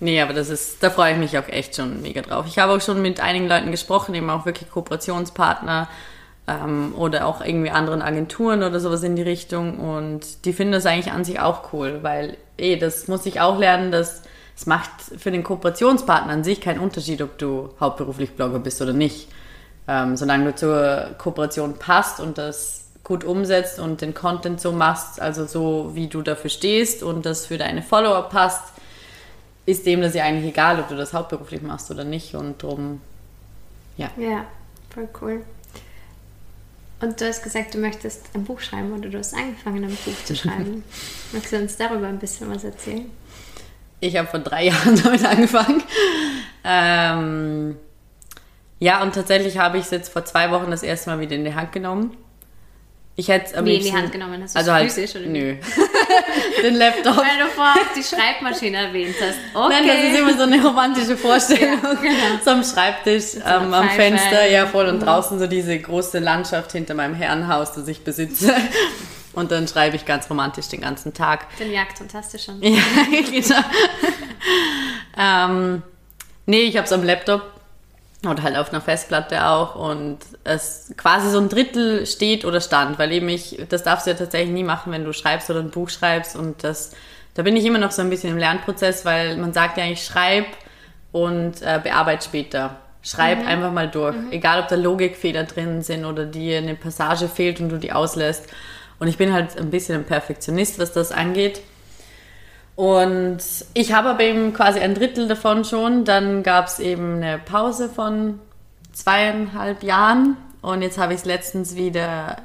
Nee, aber das ist, da freue ich mich auch echt schon mega drauf. Ich habe auch schon mit einigen Leuten gesprochen, eben auch wirklich Kooperationspartner, ähm, oder auch irgendwie anderen Agenturen oder sowas in die Richtung. Und die finden das eigentlich an sich auch cool, weil eh, das muss ich auch lernen, dass es macht für den Kooperationspartner an sich keinen Unterschied, ob du hauptberuflich Blogger bist oder nicht. Ähm, solange du zur Kooperation passt und das gut umsetzt und den Content so machst, also so wie du dafür stehst und das für deine Follower passt, ist dem das ja eigentlich egal, ob du das hauptberuflich machst oder nicht und drum, ja. Ja, voll cool. Und du hast gesagt, du möchtest ein Buch schreiben oder du hast angefangen, ein Buch zu schreiben. Magst du uns darüber ein bisschen was erzählen? Ich habe vor drei Jahren damit angefangen. Ähm, ja, und tatsächlich habe ich es jetzt vor zwei Wochen das erste Mal wieder in die Hand genommen. Ich hätte Wie in die Hand genommen? Hast du also halt, oder Nö. Den Laptop. Weil du vorher die Schreibmaschine erwähnt hast. Okay. Nein, das ist immer so eine romantische Vorstellung. Ja, genau. So am Schreibtisch, ähm, am Fenster, ja voll. Und mhm. draußen so diese große Landschaft hinter meinem Herrenhaus, das ich besitze. Und dann schreibe ich ganz romantisch den ganzen Tag. Den jagt fantastisch schon. ja, genau. ähm, nee, ich habe es am Laptop oder halt auf einer Festplatte auch und es quasi so ein Drittel steht oder stand, weil eben ich, das darfst du ja tatsächlich nie machen, wenn du schreibst oder ein Buch schreibst und das, da bin ich immer noch so ein bisschen im Lernprozess, weil man sagt ja eigentlich, schreib und äh, bearbeite später. Schreib mhm. einfach mal durch, mhm. egal ob da Logikfehler drin sind oder dir eine Passage fehlt und du die auslässt. Und ich bin halt ein bisschen ein Perfektionist, was das angeht. Und ich habe aber eben quasi ein Drittel davon schon. Dann gab es eben eine Pause von zweieinhalb Jahren. Und jetzt habe ich letztens wieder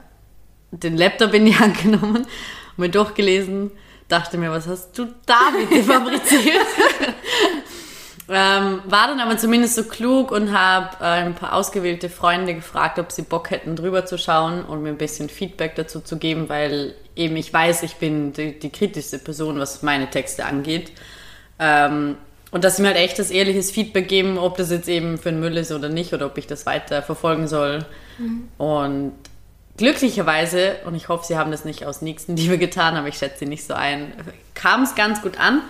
den Laptop in die Hand genommen und mir durchgelesen. Dachte mir, was hast du da bitte fabriziert? Ähm, war dann aber zumindest so klug und habe äh, ein paar ausgewählte Freunde gefragt, ob sie Bock hätten, drüber zu schauen und mir ein bisschen Feedback dazu zu geben, weil eben ich weiß, ich bin die, die kritischste Person, was meine Texte angeht. Ähm, und dass sie mir halt echtes, ehrliches Feedback geben, ob das jetzt eben für den Müll ist oder nicht oder ob ich das weiter verfolgen soll. Mhm. Und glücklicherweise, und ich hoffe, sie haben das nicht aus Nächstenliebe getan, aber ich schätze sie nicht so ein, kam es ganz gut an.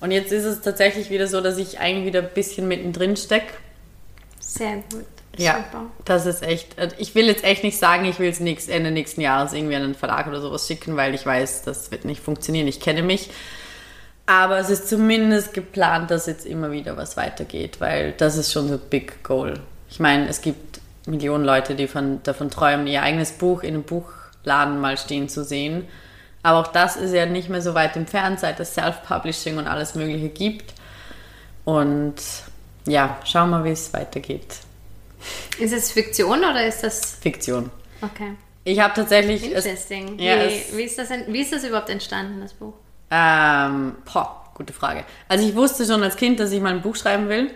Und jetzt ist es tatsächlich wieder so, dass ich eigentlich wieder ein bisschen mittendrin stecke. Sehr gut. Ja, Super. das ist echt. Äh, ich will jetzt echt nicht sagen, ich will es nächst, Ende nächsten Jahres irgendwie an einen Verlag oder sowas schicken, weil ich weiß, das wird nicht funktionieren. Ich kenne mich. Aber es ist zumindest geplant, dass jetzt immer wieder was weitergeht, weil das ist schon so ein Big Goal. Ich meine, es gibt Millionen Leute, die von, davon träumen, ihr eigenes Buch in einem Buchladen mal stehen zu sehen. Aber auch das ist ja nicht mehr so weit entfernt, seit es Self-Publishing und alles Mögliche gibt. Und ja, schauen wir, wie es weitergeht. Ist es Fiktion oder ist das. Fiktion. Okay. Ich habe tatsächlich. Interesting. Es, ja, wie, es, wie, ist das, wie ist das überhaupt entstanden, das Buch? Ähm, boah, gute Frage. Also, ich wusste schon als Kind, dass ich mal ein Buch schreiben will.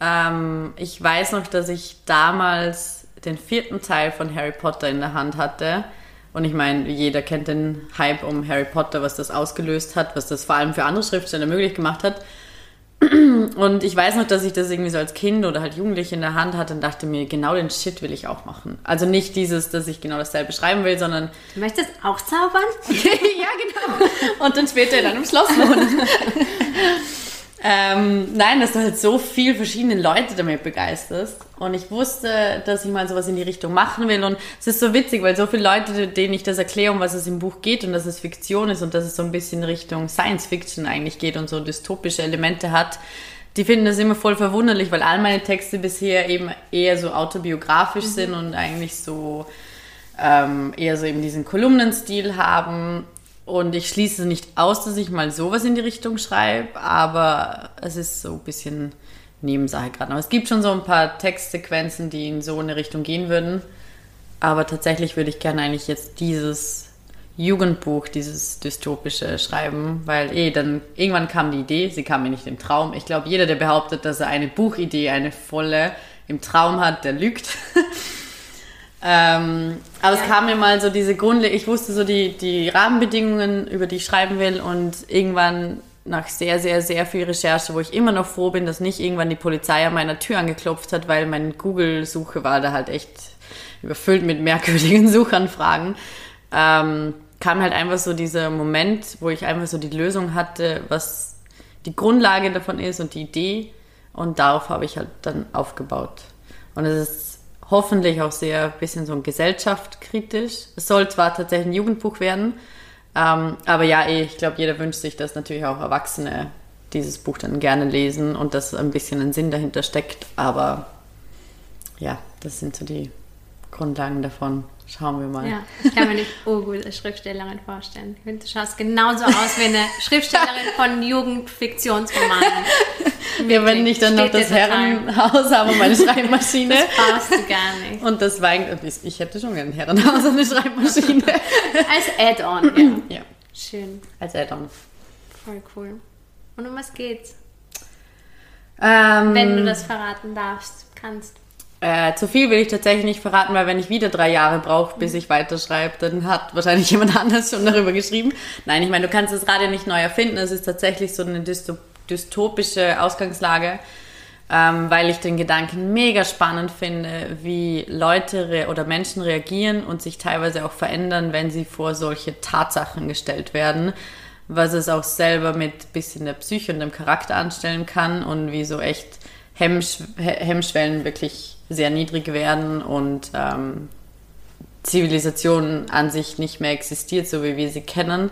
Ähm, ich weiß noch, dass ich damals den vierten Teil von Harry Potter in der Hand hatte. Und ich meine, jeder kennt den Hype um Harry Potter, was das ausgelöst hat, was das vor allem für andere Schriftsteller möglich gemacht hat. Und ich weiß noch, dass ich das irgendwie so als Kind oder halt Jugendliche in der Hand hatte und dachte mir, genau den Shit will ich auch machen. Also nicht dieses, dass ich genau dasselbe schreiben will, sondern. Du möchtest auch zaubern? ja, genau. Und dann später in einem Schloss wohnen. Ähm, nein, dass du halt so viel verschiedene Leute damit begeisterst. Und ich wusste, dass ich mal sowas in die Richtung machen will. Und es ist so witzig, weil so viele Leute, denen ich das erkläre, um was es im Buch geht und dass es Fiktion ist und dass es so ein bisschen Richtung Science Fiction eigentlich geht und so dystopische Elemente hat, die finden das immer voll verwunderlich, weil all meine Texte bisher eben eher so autobiografisch mhm. sind und eigentlich so ähm, eher so eben diesen Kolumnenstil haben und ich schließe nicht aus, dass ich mal sowas in die Richtung schreibe, aber es ist so ein bisschen Nebensache gerade. Aber es gibt schon so ein paar Textsequenzen, die in so eine Richtung gehen würden. Aber tatsächlich würde ich gerne eigentlich jetzt dieses Jugendbuch, dieses dystopische schreiben, weil eh dann irgendwann kam die Idee, sie kam mir nicht im Traum. Ich glaube, jeder, der behauptet, dass er eine Buchidee, eine volle im Traum hat, der lügt. Ähm, aber ja. es kam mir mal so diese Grunde, ich wusste so die, die Rahmenbedingungen, über die ich schreiben will und irgendwann nach sehr, sehr, sehr viel Recherche, wo ich immer noch froh bin, dass nicht irgendwann die Polizei an meiner Tür angeklopft hat, weil meine Google-Suche war da halt echt überfüllt mit merkwürdigen Suchanfragen, ähm, kam halt einfach so dieser Moment, wo ich einfach so die Lösung hatte, was die Grundlage davon ist und die Idee und darauf habe ich halt dann aufgebaut. Und es ist hoffentlich auch sehr ein bisschen so ein gesellschaftskritisch. Es soll zwar tatsächlich ein Jugendbuch werden, ähm, aber ja, eh, ich glaube, jeder wünscht sich, dass natürlich auch Erwachsene dieses Buch dann gerne lesen und dass ein bisschen ein Sinn dahinter steckt. Aber ja, das sind so die Grundlagen davon. Schauen wir mal. Ja, ich kann mir nicht oh gut als Schriftstellerin vorstellen. Du schaust genauso aus wie eine Schriftstellerin von Jugendfiktionsromanen. Ja, wenn ich dann noch das Herrenhaus habe meine Schreibmaschine. Das du gar nicht. Und das war ich hätte schon gerne ein Herrenhaus und eine Schreibmaschine. Als Add-on, ja. ja. Schön. Als Add-on. Voll cool. Und um was geht's? Ähm, wenn du das verraten darfst, kannst. Äh, zu viel will ich tatsächlich nicht verraten, weil wenn ich wieder drei Jahre brauche, bis ich weiterschreibe, dann hat wahrscheinlich jemand anders schon darüber geschrieben. Nein, ich meine, du kannst das Radio nicht neu erfinden. Es ist tatsächlich so eine dystopische Ausgangslage, ähm, weil ich den Gedanken mega spannend finde, wie Leute oder Menschen reagieren und sich teilweise auch verändern, wenn sie vor solche Tatsachen gestellt werden. Was es auch selber mit bisschen der Psyche und dem Charakter anstellen kann und wie so echt Hemmsch Hemmschwellen wirklich sehr niedrig werden und ähm, Zivilisation an sich nicht mehr existiert, so wie wir sie kennen.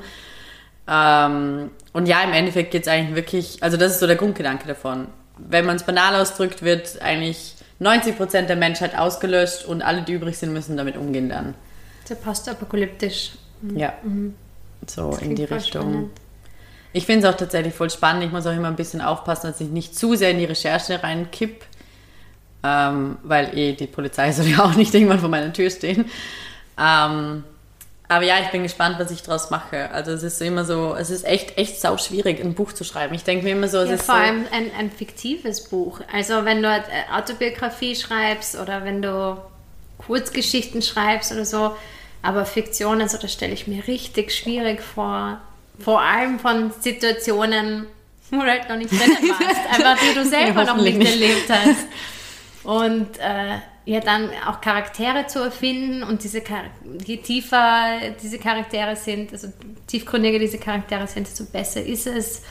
Ähm, und ja, im Endeffekt geht es eigentlich wirklich, also das ist so der Grundgedanke davon. Wenn man es banal ausdrückt, wird eigentlich 90% der Menschheit ausgelöscht und alle, die übrig sind, müssen damit umgehen lernen. Der postapokalyptisch. Mhm. Ja, mhm. so in die Richtung. Spannend. Ich finde es auch tatsächlich voll spannend. Ich muss auch immer ein bisschen aufpassen, dass ich nicht zu sehr in die Recherche reinkipp ähm, weil eh die Polizei soll ja auch nicht irgendwann vor meiner Tür stehen. Ähm, aber ja, ich bin gespannt, was ich daraus mache. Also es ist immer so, es ist echt, echt sau schwierig, ein Buch zu schreiben. Ich denke mir immer so, es ja, ist vor so, allem ein, ein fiktives Buch. Also wenn du Autobiografie schreibst oder wenn du Kurzgeschichten schreibst oder so, aber Fiktion, also das stelle ich mir richtig schwierig vor. Vor allem von Situationen, wo du halt noch nicht drin warst. Einfach die du selber noch nicht, nicht, erlebt hast. Und äh, ja, dann auch Charaktere zu erfinden und diese je tiefer diese Charaktere sind, also tiefgründiger diese Charaktere sind, desto besser ist es.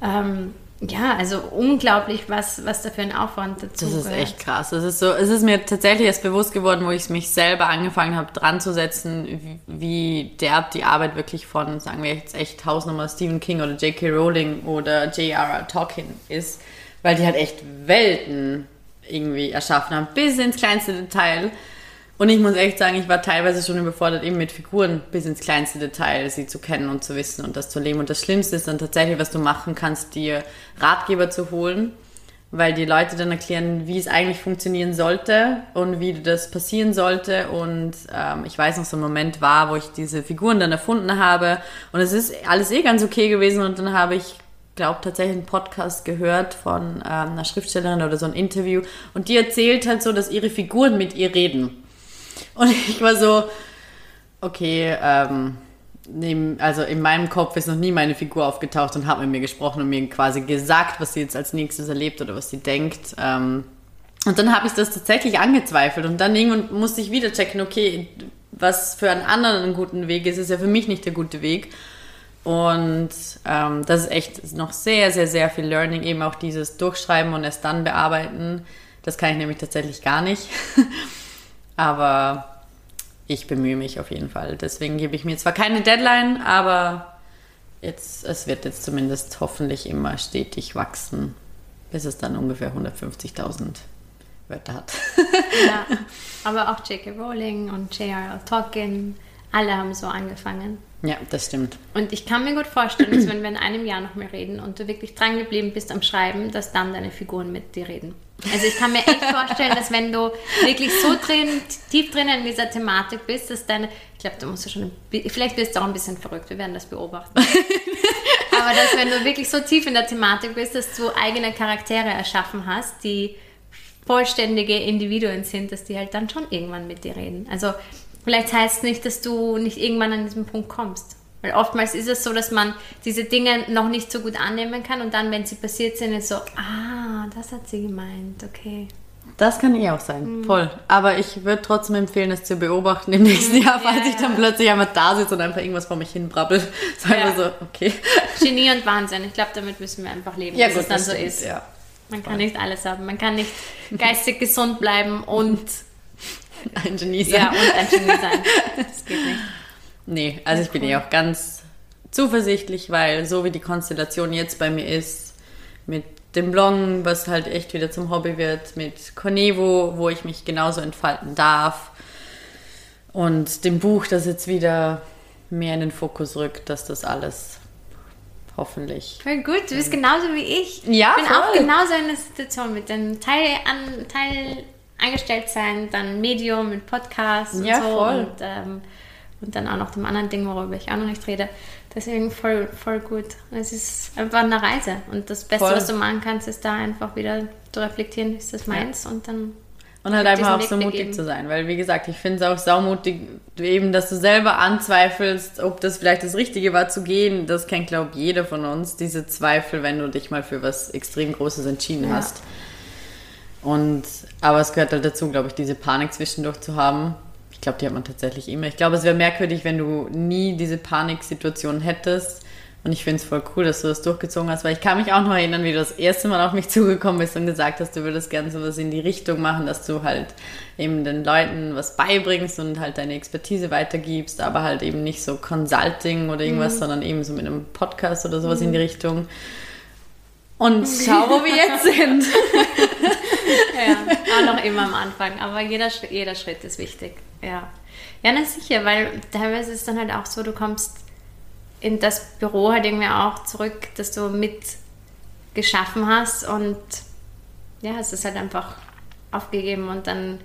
Ähm, ja, also unglaublich, was, was da für ein Aufwand dazu Das ist gehört. echt krass. Das ist so, es ist mir tatsächlich erst bewusst geworden, wo ich mich selber angefangen habe, dran zu setzen, wie, wie derb die Arbeit wirklich von, sagen wir jetzt echt Hausnummer Stephen King oder J.K. Rowling oder J.R.R. Tolkien ist, weil die halt echt Welten irgendwie erschaffen haben, bis ins kleinste Detail. Und ich muss echt sagen, ich war teilweise schon überfordert, eben mit Figuren bis ins kleinste Detail sie zu kennen und zu wissen und das zu leben. Und das Schlimmste ist dann tatsächlich, was du machen kannst, dir Ratgeber zu holen, weil die Leute dann erklären, wie es eigentlich funktionieren sollte und wie das passieren sollte. Und ähm, ich weiß noch, so ein Moment war, wo ich diese Figuren dann erfunden habe. Und es ist alles eh ganz okay gewesen. Und dann habe ich glaube tatsächlich einen Podcast gehört von ähm, einer Schriftstellerin oder so ein Interview und die erzählt halt so, dass ihre Figuren mit ihr reden. Und ich war so, okay, ähm, neben, also in meinem Kopf ist noch nie meine Figur aufgetaucht und hat mit mir gesprochen und mir quasi gesagt, was sie jetzt als nächstes erlebt oder was sie denkt. Ähm, und dann habe ich das tatsächlich angezweifelt und dann irgendwann musste ich wieder checken, okay, was für einen anderen einen guten Weg ist, ist ja für mich nicht der gute Weg. Und ähm, das ist echt noch sehr, sehr, sehr viel Learning, eben auch dieses Durchschreiben und es dann bearbeiten. Das kann ich nämlich tatsächlich gar nicht. Aber ich bemühe mich auf jeden Fall. Deswegen gebe ich mir zwar keine Deadline, aber jetzt, es wird jetzt zumindest hoffentlich immer stetig wachsen, bis es dann ungefähr 150.000 Wörter hat. ja, aber auch J.K. Rowling und J.R.R. Tolkien, alle haben so angefangen. Ja, das stimmt. Und ich kann mir gut vorstellen, dass wenn wir in einem Jahr noch mehr reden und du wirklich dran geblieben bist am Schreiben, dass dann deine Figuren mit dir reden. Also ich kann mir echt vorstellen, dass wenn du wirklich so drin, tief drin in dieser Thematik bist, dass deine, ich glaube, du musst ja schon, vielleicht bist du auch ein bisschen verrückt, wir werden das beobachten. Aber dass wenn du wirklich so tief in der Thematik bist, dass du eigene Charaktere erschaffen hast, die vollständige Individuen sind, dass die halt dann schon irgendwann mit dir reden. Also vielleicht heißt es nicht, dass du nicht irgendwann an diesen Punkt kommst. Weil oftmals ist es so, dass man diese Dinge noch nicht so gut annehmen kann und dann, wenn sie passiert sind, ist so, ah, das hat sie gemeint, okay. Das kann eh auch sein, mhm. voll. Aber ich würde trotzdem empfehlen, es zu beobachten im nächsten Jahr, falls ja, ich dann plötzlich einmal da sitze und einfach irgendwas vor mich hin brabbel. Sagen ja. wir so, okay. Genie und Wahnsinn. Ich glaube, damit müssen wir einfach leben, ja, dass gut, es dann so ist. Ja. Man kann nicht alles haben. Man kann nicht geistig gesund bleiben und ein Genie sein. Ja, und ein Genie sein. Das geht nicht. Nee, also ich bin eh auch ganz zuversichtlich, weil so wie die Konstellation jetzt bei mir ist, mit dem Blog, was halt echt wieder zum Hobby wird, mit Cornevo, wo ich mich genauso entfalten darf und dem Buch, das jetzt wieder mehr in den Fokus rückt, dass das alles hoffentlich. Voll gut, du bist genauso wie ich. Ja, ich bin voll. auch genauso in der Situation mit dem Teil, an, Teil angestellt sein, dann Medium mit Podcasts und ja, so. Voll. Und, ähm, und dann auch noch dem anderen Ding, worüber ich auch noch nicht rede. Deswegen voll, voll gut. Es ist einfach eine Reise. Und das Beste, voll. was du machen kannst, ist da einfach wieder zu reflektieren, ist das meins? Ja. Und dann. Und halt einfach auch so mutig begeben. zu sein. Weil, wie gesagt, ich finde es auch saumutig, eben, dass du selber anzweifelst, ob das vielleicht das Richtige war zu gehen. Das kennt, glaube ich, jeder von uns, diese Zweifel, wenn du dich mal für was extrem Großes entschieden ja. hast. Und, aber es gehört halt dazu, glaube ich, diese Panik zwischendurch zu haben glaube, die hat man tatsächlich immer. Ich glaube, es wäre merkwürdig, wenn du nie diese Paniksituation hättest. Und ich finde es voll cool, dass du das durchgezogen hast, weil ich kann mich auch noch erinnern, wie du das erste Mal auf mich zugekommen bist und gesagt hast, du würdest gerne sowas in die Richtung machen, dass du halt eben den Leuten was beibringst und halt deine Expertise weitergibst, aber halt eben nicht so Consulting oder irgendwas, mhm. sondern eben so mit einem Podcast oder sowas mhm. in die Richtung. Und schau, wo wir jetzt sind. Ja, auch noch immer am Anfang, aber jeder, jeder Schritt ist wichtig. Ja. Ja, na sicher, weil teilweise ist es dann halt auch so, du kommst in das Büro halt irgendwie auch zurück, dass du mit geschaffen hast und ja, es ist halt einfach aufgegeben und dann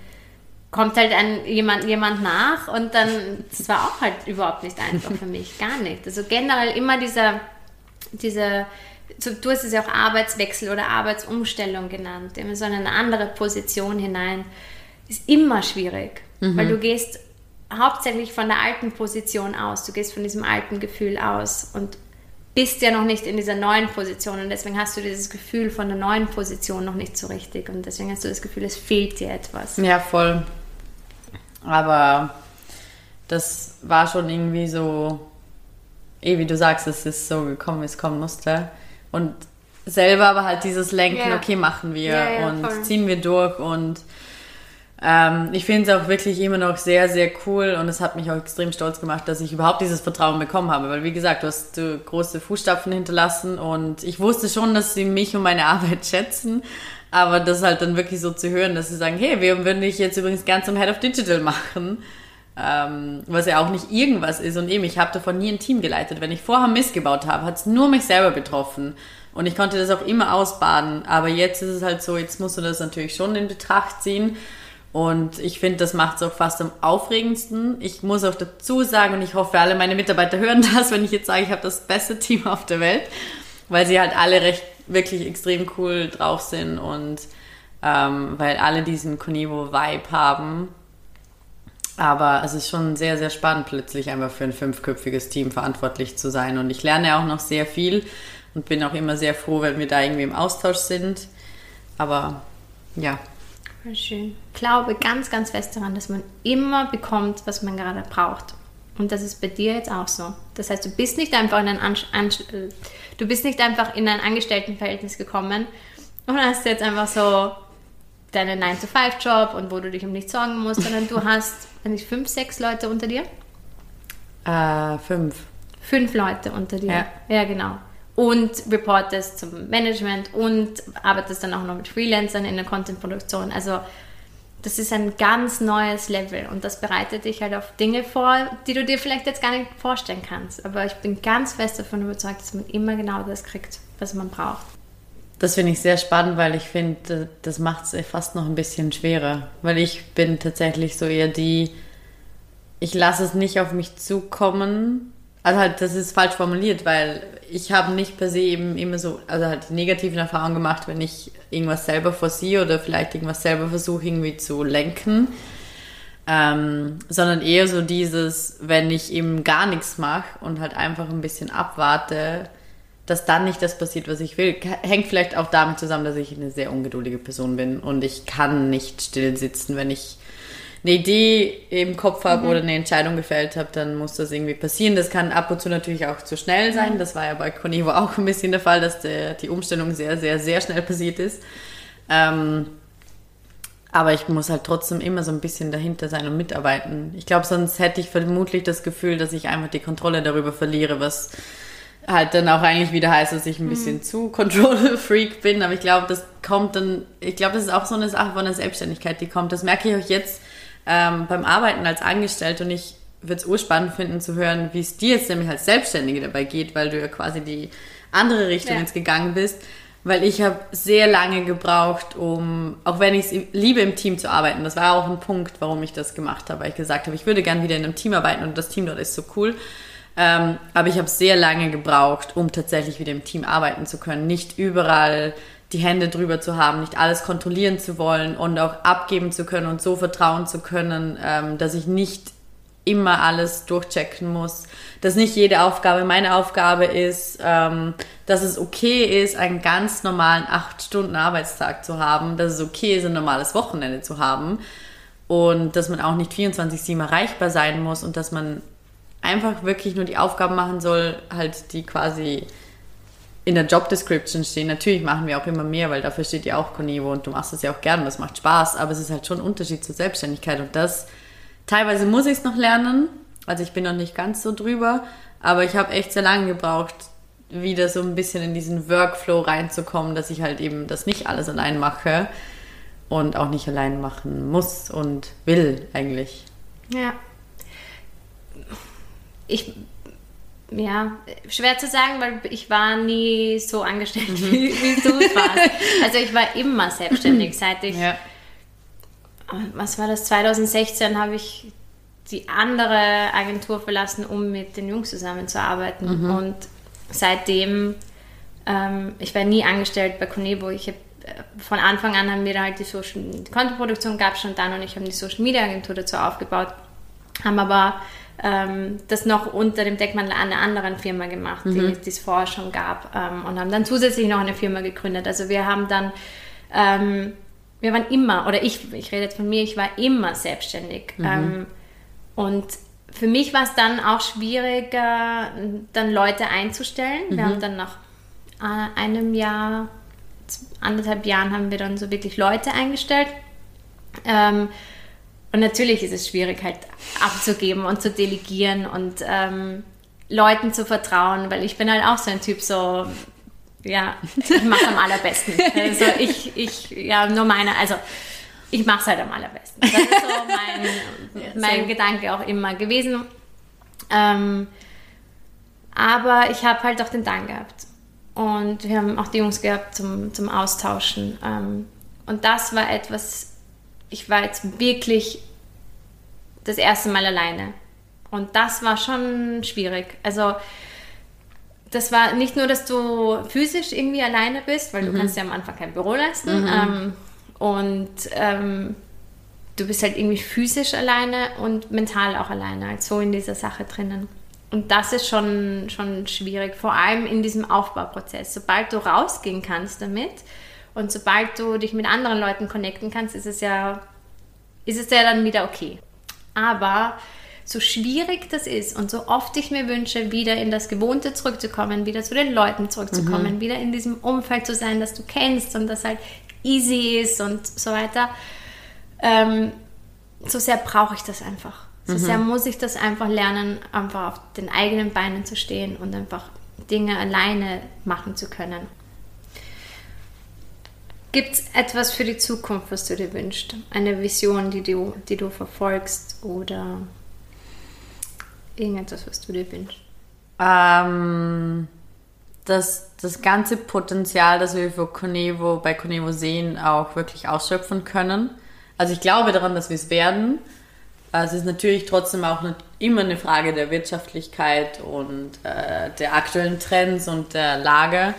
kommt halt ein, jemand, jemand nach und dann, das war auch halt überhaupt nicht einfach für mich, gar nicht. Also generell immer dieser, dieser du hast es ja auch Arbeitswechsel oder Arbeitsumstellung genannt, so in eine andere Position hinein, ist immer schwierig. Mhm. Weil du gehst hauptsächlich von der alten Position aus, du gehst von diesem alten Gefühl aus und bist ja noch nicht in dieser neuen Position und deswegen hast du dieses Gefühl von der neuen Position noch nicht so richtig und deswegen hast du das Gefühl, es fehlt dir etwas. Ja, voll. Aber das war schon irgendwie so, eh wie du sagst, es ist so gekommen, wie es kommen musste. Und selber aber halt dieses Lenken, yeah. okay, machen wir yeah, und voll. ziehen wir durch und ähm, ich finde es auch wirklich immer noch sehr, sehr cool und es hat mich auch extrem stolz gemacht, dass ich überhaupt dieses Vertrauen bekommen habe, weil wie gesagt, du hast große Fußstapfen hinterlassen und ich wusste schon, dass sie mich und meine Arbeit schätzen, aber das halt dann wirklich so zu hören, dass sie sagen, hey, wir würden dich jetzt übrigens gern zum Head of Digital machen, ähm, was ja auch nicht irgendwas ist und eben, ich habe davon nie ein Team geleitet. Wenn ich vorher Mist gebaut habe, hat es nur mich selber betroffen und ich konnte das auch immer ausbaden, aber jetzt ist es halt so, jetzt musst du das natürlich schon in Betracht ziehen und ich finde, das macht es auch fast am aufregendsten. Ich muss auch dazu sagen, und ich hoffe, alle meine Mitarbeiter hören das, wenn ich jetzt sage, ich habe das beste Team auf der Welt, weil sie halt alle recht, wirklich extrem cool drauf sind und ähm, weil alle diesen Conivo-Vibe haben. Aber es ist schon sehr, sehr spannend, plötzlich einfach für ein fünfköpfiges Team verantwortlich zu sein. Und ich lerne auch noch sehr viel und bin auch immer sehr froh, wenn wir da irgendwie im Austausch sind. Aber ja, Schön. Ich glaube ganz, ganz fest daran, dass man immer bekommt, was man gerade braucht. Und das ist bei dir jetzt auch so. Das heißt, du bist nicht einfach in ein, An An du bist nicht einfach in ein Angestelltenverhältnis gekommen und hast jetzt einfach so deinen 9-to-5-Job und wo du dich um nichts sorgen musst, sondern du hast, wenn ich fünf, sechs Leute unter dir? Äh, fünf. Fünf Leute unter dir. Ja, ja genau und reportest zum Management und arbeitest dann auch noch mit Freelancern in der Content-Produktion. Also das ist ein ganz neues Level und das bereitet dich halt auf Dinge vor, die du dir vielleicht jetzt gar nicht vorstellen kannst. Aber ich bin ganz fest davon überzeugt, dass man immer genau das kriegt, was man braucht. Das finde ich sehr spannend, weil ich finde, das macht es fast noch ein bisschen schwerer. Weil ich bin tatsächlich so eher die, ich lasse es nicht auf mich zukommen, also halt, das ist falsch formuliert, weil ich habe nicht per se eben immer so, also halt die negativen Erfahrungen gemacht, wenn ich irgendwas selber vorsiehe oder vielleicht irgendwas selber versuche irgendwie zu lenken. Ähm, sondern eher so dieses, wenn ich eben gar nichts mache und halt einfach ein bisschen abwarte, dass dann nicht das passiert, was ich will. Hängt vielleicht auch damit zusammen, dass ich eine sehr ungeduldige Person bin und ich kann nicht still sitzen, wenn ich eine Idee im Kopf habe mhm. oder eine Entscheidung gefällt habe, dann muss das irgendwie passieren. Das kann ab und zu natürlich auch zu schnell sein. Mhm. Das war ja bei Conevo auch ein bisschen der Fall, dass der, die Umstellung sehr, sehr, sehr schnell passiert ist. Ähm, aber ich muss halt trotzdem immer so ein bisschen dahinter sein und mitarbeiten. Ich glaube, sonst hätte ich vermutlich das Gefühl, dass ich einfach die Kontrolle darüber verliere, was halt dann auch eigentlich wieder heißt, dass ich ein bisschen mhm. zu Control-Freak bin. Aber ich glaube, das kommt dann, ich glaube, das ist auch so eine Sache von der Selbstständigkeit, die kommt. Das merke ich auch jetzt ähm, beim Arbeiten als Angestellte und ich würde es urspannend finden zu hören, wie es dir jetzt nämlich als Selbstständige dabei geht, weil du ja quasi die andere Richtung ja. jetzt gegangen bist. Weil ich habe sehr lange gebraucht, um, auch wenn ich es liebe, im Team zu arbeiten, das war auch ein Punkt, warum ich das gemacht habe, weil ich gesagt habe, ich würde gerne wieder in einem Team arbeiten und das Team dort ist so cool. Ähm, aber ich habe sehr lange gebraucht, um tatsächlich wieder im Team arbeiten zu können. Nicht überall die Hände drüber zu haben, nicht alles kontrollieren zu wollen und auch abgeben zu können und so vertrauen zu können, ähm, dass ich nicht immer alles durchchecken muss, dass nicht jede Aufgabe meine Aufgabe ist, ähm, dass es okay ist, einen ganz normalen 8-Stunden-Arbeitstag zu haben, dass es okay ist, ein normales Wochenende zu haben und dass man auch nicht 24-7 erreichbar sein muss und dass man einfach wirklich nur die Aufgaben machen soll, halt die quasi in der Job Description stehen. Natürlich machen wir auch immer mehr, weil dafür steht ja auch Conivo und du machst das ja auch gern, das macht Spaß, aber es ist halt schon ein Unterschied zur Selbstständigkeit und das, teilweise muss ich es noch lernen, also ich bin noch nicht ganz so drüber, aber ich habe echt sehr lange gebraucht, wieder so ein bisschen in diesen Workflow reinzukommen, dass ich halt eben das nicht alles allein mache und auch nicht allein machen muss und will eigentlich. Ja. Ich ja, schwer zu sagen, weil ich war nie so angestellt, mhm. wie, wie du es warst. Also ich war immer selbstständig, seit ich, ja. was war das, 2016 habe ich die andere Agentur verlassen, um mit den Jungs zusammenzuarbeiten. Mhm. Und seitdem, ähm, ich war nie angestellt bei Conebo. Ich habe äh, von Anfang an haben wir da halt die Social, die Kontoproduktion gab schon dann und ich habe die Social Media Agentur dazu aufgebaut, haben aber ähm, das noch unter dem Deckmantel einer anderen Firma gemacht, mhm. die es vorher schon gab. Ähm, und haben dann zusätzlich noch eine Firma gegründet. Also wir haben dann, ähm, wir waren immer, oder ich, ich rede jetzt von mir, ich war immer selbstständig. Mhm. Ähm, und für mich war es dann auch schwieriger, dann Leute einzustellen. Wir mhm. haben dann nach äh, einem Jahr, anderthalb Jahren haben wir dann so wirklich Leute eingestellt. Und natürlich ist es schwierig, halt abzugeben und zu delegieren und ähm, Leuten zu vertrauen, weil ich bin halt auch so ein Typ, so, ja, ich mache am allerbesten. Also ich, ich, ja, nur meine, also ich mache es halt am allerbesten. Das ist so mein, mein so. Gedanke auch immer gewesen. Ähm, aber ich habe halt auch den Dank gehabt. Und wir haben auch die Jungs gehabt zum, zum Austauschen. Ähm, und das war etwas, ich war jetzt wirklich das erste Mal alleine. Und das war schon schwierig. Also das war nicht nur, dass du physisch irgendwie alleine bist, weil mhm. du kannst ja am Anfang kein Büro leisten. Mhm. Ähm, und ähm, du bist halt irgendwie physisch alleine und mental auch alleine, halt so in dieser Sache drinnen. Und das ist schon, schon schwierig, vor allem in diesem Aufbauprozess. Sobald du rausgehen kannst damit und sobald du dich mit anderen Leuten connecten kannst, ist es ja, ist es ja dann wieder okay. Aber so schwierig das ist und so oft ich mir wünsche, wieder in das Gewohnte zurückzukommen, wieder zu den Leuten zurückzukommen, mhm. wieder in diesem Umfeld zu sein, das du kennst und das halt easy ist und so weiter, ähm, so sehr brauche ich das einfach. So mhm. sehr muss ich das einfach lernen, einfach auf den eigenen Beinen zu stehen und einfach Dinge alleine machen zu können. Gibt es etwas für die Zukunft, was du dir wünschst? Eine Vision, die du, die du verfolgst oder irgendetwas, was du dir wünschst? Ähm, dass das ganze Potenzial, das wir für Conevo, bei Conevo sehen, auch wirklich ausschöpfen können. Also ich glaube daran, dass wir es werden. Es ist natürlich trotzdem auch immer eine Frage der Wirtschaftlichkeit und äh, der aktuellen Trends und der Lage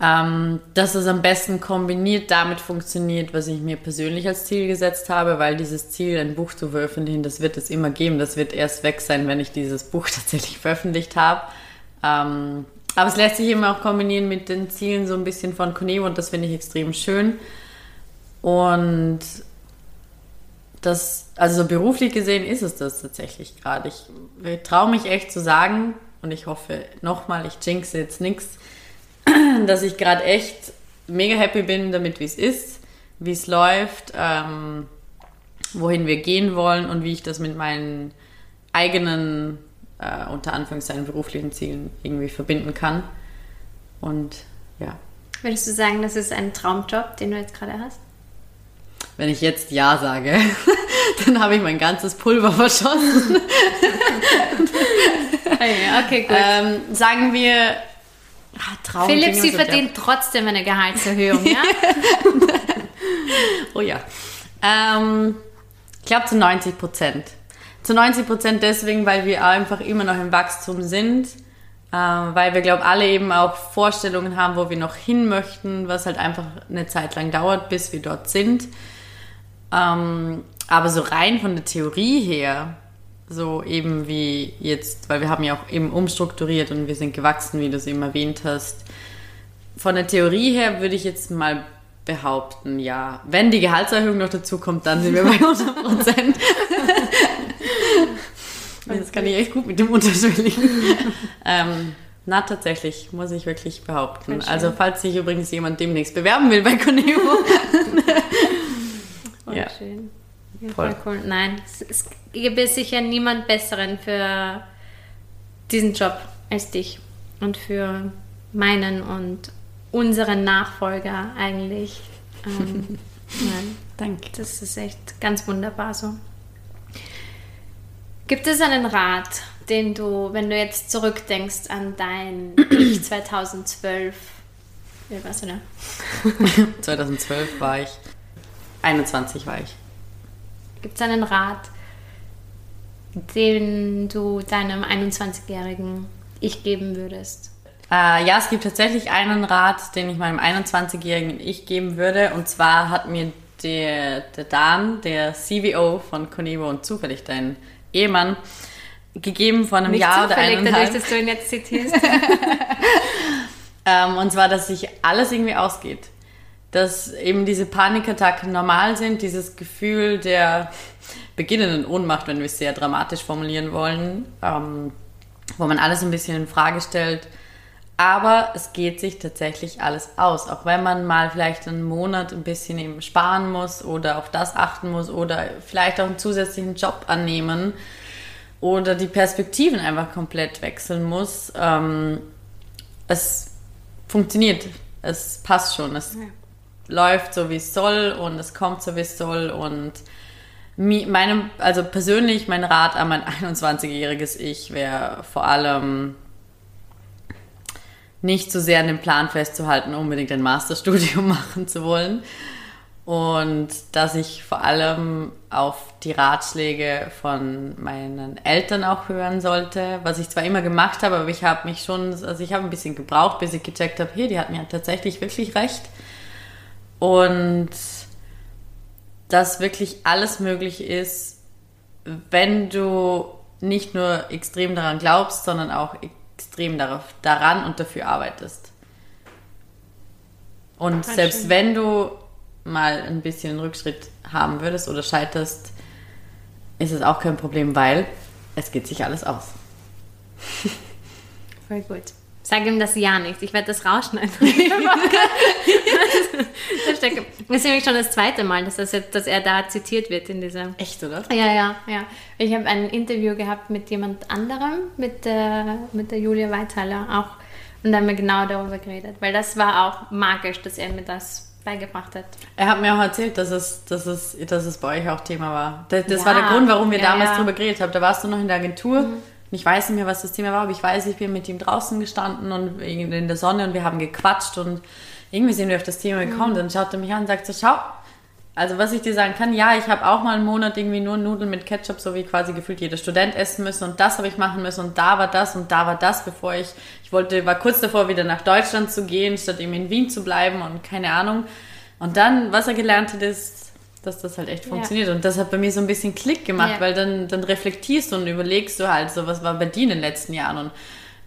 ähm, dass es am besten kombiniert damit funktioniert, was ich mir persönlich als Ziel gesetzt habe, weil dieses Ziel, ein Buch zu veröffentlichen, das wird es immer geben. Das wird erst weg sein, wenn ich dieses Buch tatsächlich veröffentlicht habe. Ähm, aber es lässt sich immer auch kombinieren mit den Zielen so ein bisschen von Conevo und das finde ich extrem schön. Und das, also so beruflich gesehen ist es das tatsächlich gerade. Ich, ich traue mich echt zu sagen und ich hoffe nochmal, ich jinxe jetzt nichts, dass ich gerade echt mega happy bin damit, wie es ist, wie es läuft, ähm, wohin wir gehen wollen und wie ich das mit meinen eigenen, äh, unter Anführungszeichen, beruflichen Zielen irgendwie verbinden kann. Und ja. Würdest du sagen, das ist ein Traumjob, den du jetzt gerade hast? Wenn ich jetzt Ja sage, dann habe ich mein ganzes Pulver verschossen. okay, gut. Ähm, sagen wir Ah, Traum Philipp, Sie verdient trotzdem eine Gehaltserhöhung, ja? oh ja. Ähm, ich glaube zu 90 Prozent. Zu 90 Prozent deswegen, weil wir einfach immer noch im Wachstum sind. Äh, weil wir, glaube alle eben auch Vorstellungen haben, wo wir noch hin möchten, was halt einfach eine Zeit lang dauert, bis wir dort sind. Ähm, aber so rein von der Theorie her so eben wie jetzt, weil wir haben ja auch eben umstrukturiert und wir sind gewachsen, wie du es eben erwähnt hast. Von der Theorie her würde ich jetzt mal behaupten, ja. Wenn die Gehaltserhöhung noch dazu kommt, dann sind wir bei 100 Prozent. das kann ich echt gut mit dem Unterschwelligen. ähm, na, tatsächlich, muss ich wirklich behaupten. Also, falls sich übrigens jemand demnächst bewerben will bei Conevo. ja. Schön. Voll. voll cool. Nein, es, es gibt sicher niemand Besseren für diesen Job als dich und für meinen und unseren Nachfolger eigentlich. Ähm, nein, danke. Das ist echt ganz wunderbar so. Gibt es einen Rat, den du, wenn du jetzt zurückdenkst an dein Ich 2012, wie warst du da? 2012 war ich, 21 war ich. Gibt es einen Rat, den du deinem 21-jährigen Ich geben würdest? Äh, ja, es gibt tatsächlich einen Rat, den ich meinem 21-jährigen Ich geben würde. Und zwar hat mir der, der Dan, der CVO von Conevo und zufällig dein Ehemann gegeben vor einem Nicht Jahr oder zufällig, eineinhalb. dadurch, dass du ihn jetzt zitierst. Ähm, und zwar, dass sich alles irgendwie ausgeht. Dass eben diese Panikattacken normal sind, dieses Gefühl der beginnenden Ohnmacht, wenn wir es sehr dramatisch formulieren wollen, ähm, wo man alles ein bisschen in Frage stellt. Aber es geht sich tatsächlich alles aus. Auch wenn man mal vielleicht einen Monat ein bisschen eben sparen muss oder auf das achten muss oder vielleicht auch einen zusätzlichen Job annehmen oder die Perspektiven einfach komplett wechseln muss. Ähm, es funktioniert. Es passt schon. Es läuft so, wie es soll und es kommt so, wie es soll. Und meinem, also persönlich, mein Rat an mein 21-jähriges Ich wäre vor allem nicht so sehr an dem Plan festzuhalten, unbedingt ein Masterstudium machen zu wollen. Und dass ich vor allem auf die Ratschläge von meinen Eltern auch hören sollte, was ich zwar immer gemacht habe, aber ich habe mich schon, also ich habe ein bisschen gebraucht, bis ich gecheckt habe, hey, die hat mir tatsächlich wirklich recht. Und dass wirklich alles möglich ist, wenn du nicht nur extrem daran glaubst, sondern auch extrem darauf, daran und dafür arbeitest. Und Voll selbst schön. wenn du mal ein bisschen einen Rückschritt haben würdest oder scheiterst, ist es auch kein Problem, weil es geht sich alles aus. Voll gut. Sag ihm das ja nicht. Ich werde das rausschneiden. das ist nämlich schon das zweite Mal, dass, das jetzt, dass er da zitiert wird in dieser. Echt, oder? Ja, ja, ja. Ich habe ein Interview gehabt mit jemand anderem, mit der, mit der Julia Weithaler auch. Und da haben wir genau darüber geredet. Weil das war auch magisch, dass er mir das beigebracht hat. Er hat mir auch erzählt, dass es, dass es, dass es bei euch auch Thema war. Das, das Ja, war der Grund, warum wir ja, damals ja. Mhm. drüber geredet haben. Da warst du noch in der Agentur. Und ich weiß nicht mehr, was das Thema war, aber ich weiß, ich bin mit ihm draußen gestanden und in der Sonne und wir haben gequatscht und irgendwie sind wir auf das Thema gekommen. Mhm. Dann schaut er mich an und sagt so, schau, also was ich dir sagen kann, ja, ich habe auch mal einen Monat irgendwie nur Nudeln mit Ketchup, so wie quasi gefühlt jeder Student essen müssen und das habe ich machen müssen und da war das und da war das, bevor ich, ich wollte, war kurz davor wieder nach Deutschland zu gehen, statt eben in Wien zu bleiben und keine Ahnung. Und dann, was er gelernt hat, ist, dass das halt echt funktioniert. Und das hat bei mir so ein bisschen Klick gemacht, Ja. weil dann, dann reflektierst du und überlegst du halt so, was war bei dir in den letzten Jahren und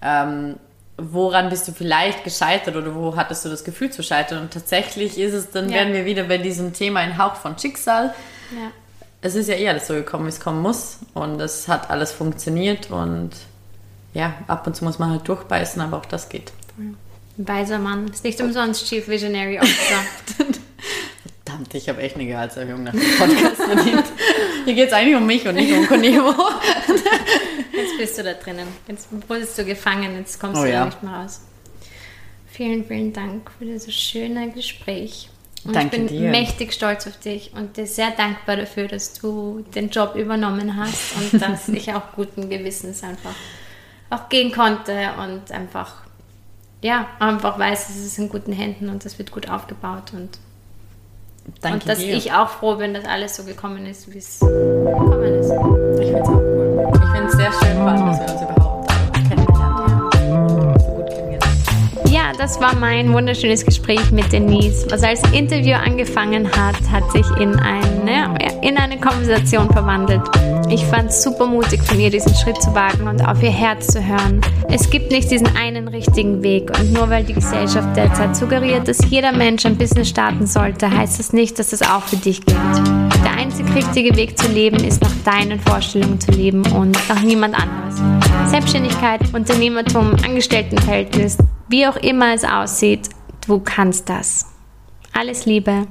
ähm, woran bist du vielleicht gescheitert oder wo hattest du das Gefühl zu scheitern? Und tatsächlich ist es, dann Ja. werden wir wieder bei diesem Thema ein Hauch von Schicksal. Ja. Es ist ja eh alles so gekommen, wie es kommen muss. Und es hat alles funktioniert und ja, ab und zu muss man halt durchbeißen, aber auch das geht. Weiser Mann. Ist nicht umsonst Chief Visionary Officer. Verdammt, ich habe echt eine Gehaltserhöhung nach dem Podcast verdient. Hier geht es eigentlich um mich und nicht um Coneo. Jetzt bist du da drinnen. Jetzt wurdest du gefangen, jetzt kommst Oh du ja. nicht mehr raus. Vielen, vielen Dank für dieses schöne Gespräch. Und Danke ich bin dir. mächtig stolz auf dich und dir sehr dankbar dafür, dass du den Job übernommen hast und dass ich auch guten Gewissens einfach auch gehen konnte und einfach, ja, einfach weiß, es ist in guten Händen und das wird gut aufgebaut und, Danke und dass dir. ich auch froh bin, dass alles so gekommen ist, wie es gekommen ist. Ich finde es auch cool. Ich finde es sehr schön, dass wir uns überhaupt Ja, das war mein wunderschönes Gespräch mit Denise. Was als Interview angefangen hat, hat sich in eine, in eine Konversation verwandelt. Ich fand es super mutig von ihr, diesen Schritt zu wagen und auf ihr Herz zu hören. Es gibt nicht diesen einen richtigen Weg und nur weil die Gesellschaft derzeit suggeriert, dass jeder Mensch ein Business starten sollte, heißt das nicht, dass es auch für dich gilt. Der einzig richtige Weg zu leben ist nach deinen Vorstellungen zu leben und nach niemand anderes. Selbstständigkeit, Unternehmertum, Angestelltenverhältnis, wie auch immer es aussieht, du kannst das. Alles Liebe,